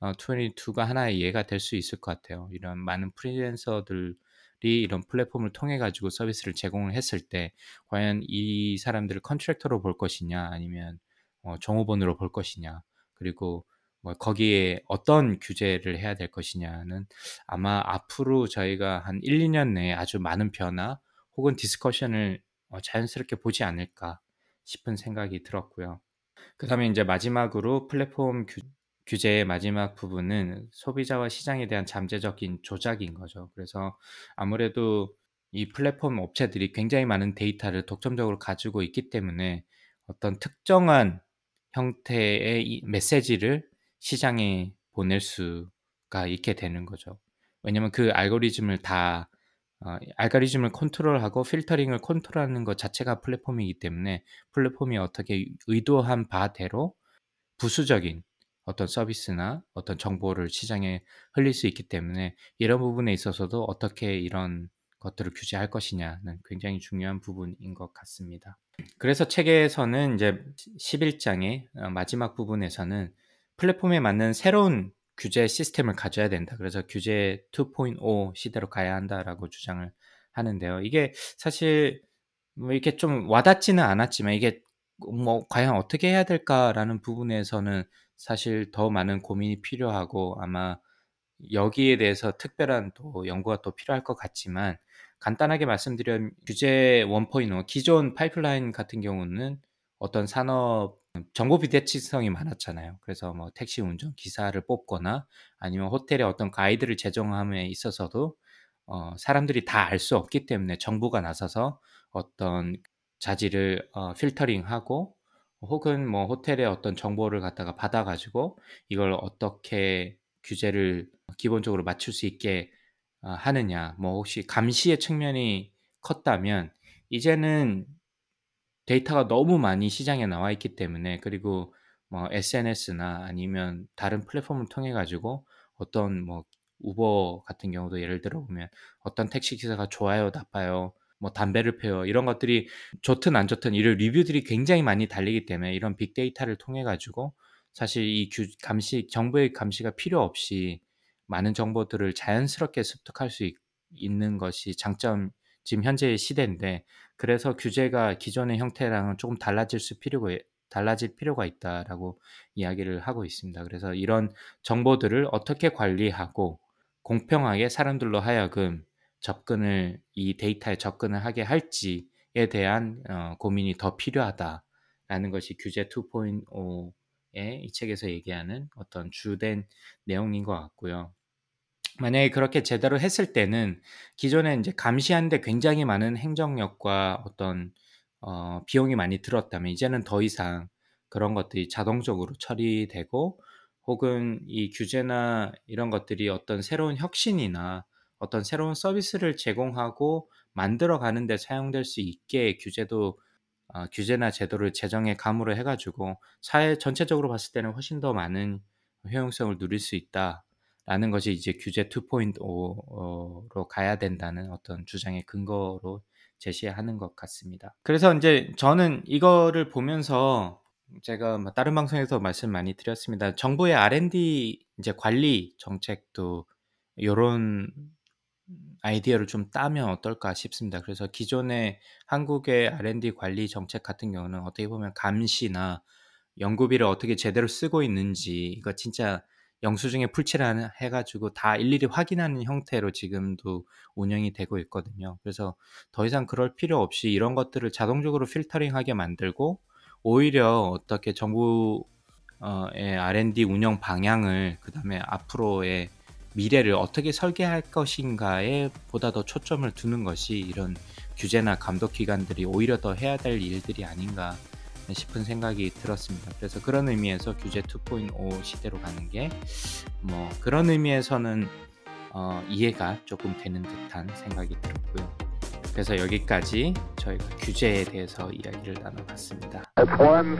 어, 22가 하나의 예가 될 수 있을 것 같아요. 이런 많은 프리랜서들이 이런 플랫폼을 통해 가지고 서비스를 제공을 했을 때 과연 이 사람들을 컨트랙터로 볼 것이냐 아니면 어, 정호본으로 볼 것이냐 그리고 뭐 거기에 어떤 규제를 해야 될 것이냐는 아마 앞으로 저희가 한 1, 2년 내에 아주 많은 변화 혹은 디스커션을 어, 자연스럽게 보지 않을까 싶은 생각이 들었고요. 그 다음에 이제 마지막으로 플랫폼 규, 규제의 마지막 부분은 소비자와 시장에 대한 잠재적인 조작인 거죠. 그래서 아무래도 이 플랫폼 업체들이 굉장히 많은 데이터를 독점적으로 가지고 있기 때문에 어떤 특정한 형태의 이 메시지를 시장에 보낼 수가 있게 되는 거죠. 왜냐면 그 알고리즘을 다 어, 알고리즘을 컨트롤하고 필터링을 컨트롤하는 것 자체가 플랫폼이기 때문에 플랫폼이 어떻게 의도한 바대로 부수적인 어떤 서비스나 어떤 정보를 시장에 흘릴 수 있기 때문에 이런 부분에 있어서도 어떻게 이런 것들을 규제할 것이냐는 굉장히 중요한 부분인 것 같습니다. 그래서 책에서는 이제 11장의 어, 마지막 부분에서는 플랫폼에 맞는 새로운 규제 시스템을 가져야 된다. 그래서 규제 2.5 시대로 가야 한다라고 주장을 하는데요. 이게 사실 뭐 이렇게 좀 와닿지는 않았지만 이게 뭐 과연 어떻게 해야 될까라는 부분에서는 사실 더 많은 고민이 필요하고 아마 여기에 대해서 특별한 또 연구가 또 필요할 것 같지만 간단하게 말씀드리면 규제 1.5 기존 파이프라인 같은 경우는 어떤 산업 정보 비대칭성이 많았잖아요. 그래서 뭐 택시 운전 기사를 뽑거나 아니면 호텔의 어떤 가이드를 제정함에 있어서도 어, 사람들이 다 알 수 없기 때문에 정부가 나서서 어떤 자질을 어, 필터링하고 혹은 뭐 호텔의 어떤 정보를 갖다가 받아가지고 이걸 어떻게 규제를 기본적으로 맞출 수 있게 어, 하느냐, 뭐 혹시 감시의 측면이 컸다면 이제는 데이터가 너무 많이 시장에 나와 있기 때문에 그리고 뭐 SNS나 아니면 다른 플랫폼을 통해 가지고 어떤 뭐 우버 같은 경우도 예를 들어 보면 어떤 택시 기사가 좋아요, 나빠요, 뭐 담배를 피워 이런 것들이 좋든 안 좋든 이런 리뷰들이 굉장히 많이 달리기 때문에 이런 빅데이터를 통해 가지고 사실 이 규, 감시 정부의 감시가 필요 없이 많은 정보들을 자연스럽게 습득할 수 있, 는 것이 장점 지금 현재의 시대인데 그래서 규제가 기존의 형태랑은 조금 달라질 수 필요가 달라질 필요가 있다라고 이야기를 하고 있습니다. 그래서 이런 정보들을 어떻게 관리하고 공평하게 사람들로 하여금 접근을 이 데이터에 접근을 하게 할지에 대한 어, 고민이 더 필요하다라는 것이 규제 2.5의 이 책에서 얘기하는 어떤 주된 내용인 것 같고요. 만약에 그렇게 제대로 했을 때는 기존에 이제 감시하는데 굉장히 많은 행정력과 어떤 어, 비용이 많이 들었다면 이제는 더 이상 그런 것들이 자동적으로 처리되고 혹은 이 규제나 이런 것들이 어떤 새로운 혁신이나 어떤 새로운 서비스를 제공하고 만들어 가는데 사용될 수 있게 규제도 어, 규제나 제도를 제정에 감으로 해가지고 사회 전체적으로 봤을 때는 훨씬 더 많은 효용성을 누릴 수 있다. 라는 것이 이제 규제 2.5로 가야 된다는 어떤 주장의 근거로 제시하는 것 같습니다. 그래서 이제 저는 이거를 보면서 제가 뭐 다른 방송에서 말씀 많이 드렸습니다. 정부의 R&D 이제 관리 정책도 이런 아이디어를 좀 따면 어떨까 싶습니다. 그래서 기존의 한국의 R&D 관리 정책 같은 경우는 어떻게 보면 감시나 연구비를 어떻게 제대로 쓰고 있는지 이거 진짜 영수증에 풀칠을 해가지고 다 일일이 확인하는 형태로 지금도 운영이 되고 있거든요. 그래서 더 이상 그럴 필요 없이 이런 것들을 자동적으로 필터링하게 만들고 오히려 어떻게 정부의 R&D 운영 방향을 그 다음에 앞으로의 미래를 어떻게 설계할 것인가에 보다 더 초점을 두는 것이 이런 규제나 감독 기관들이 오히려 더 해야 될 일들이 아닌가 싶은 생각이 들었습니다. 그래서 그런 의미에서 규제 2.5 시대로 가는 게 뭐 그런 의미에서는 어, 이해가 조금 되는 듯한 생각이 들었고요. 그래서 여기까지 저희가 규제에 대해서 이야기를 나눠봤습니다. Man,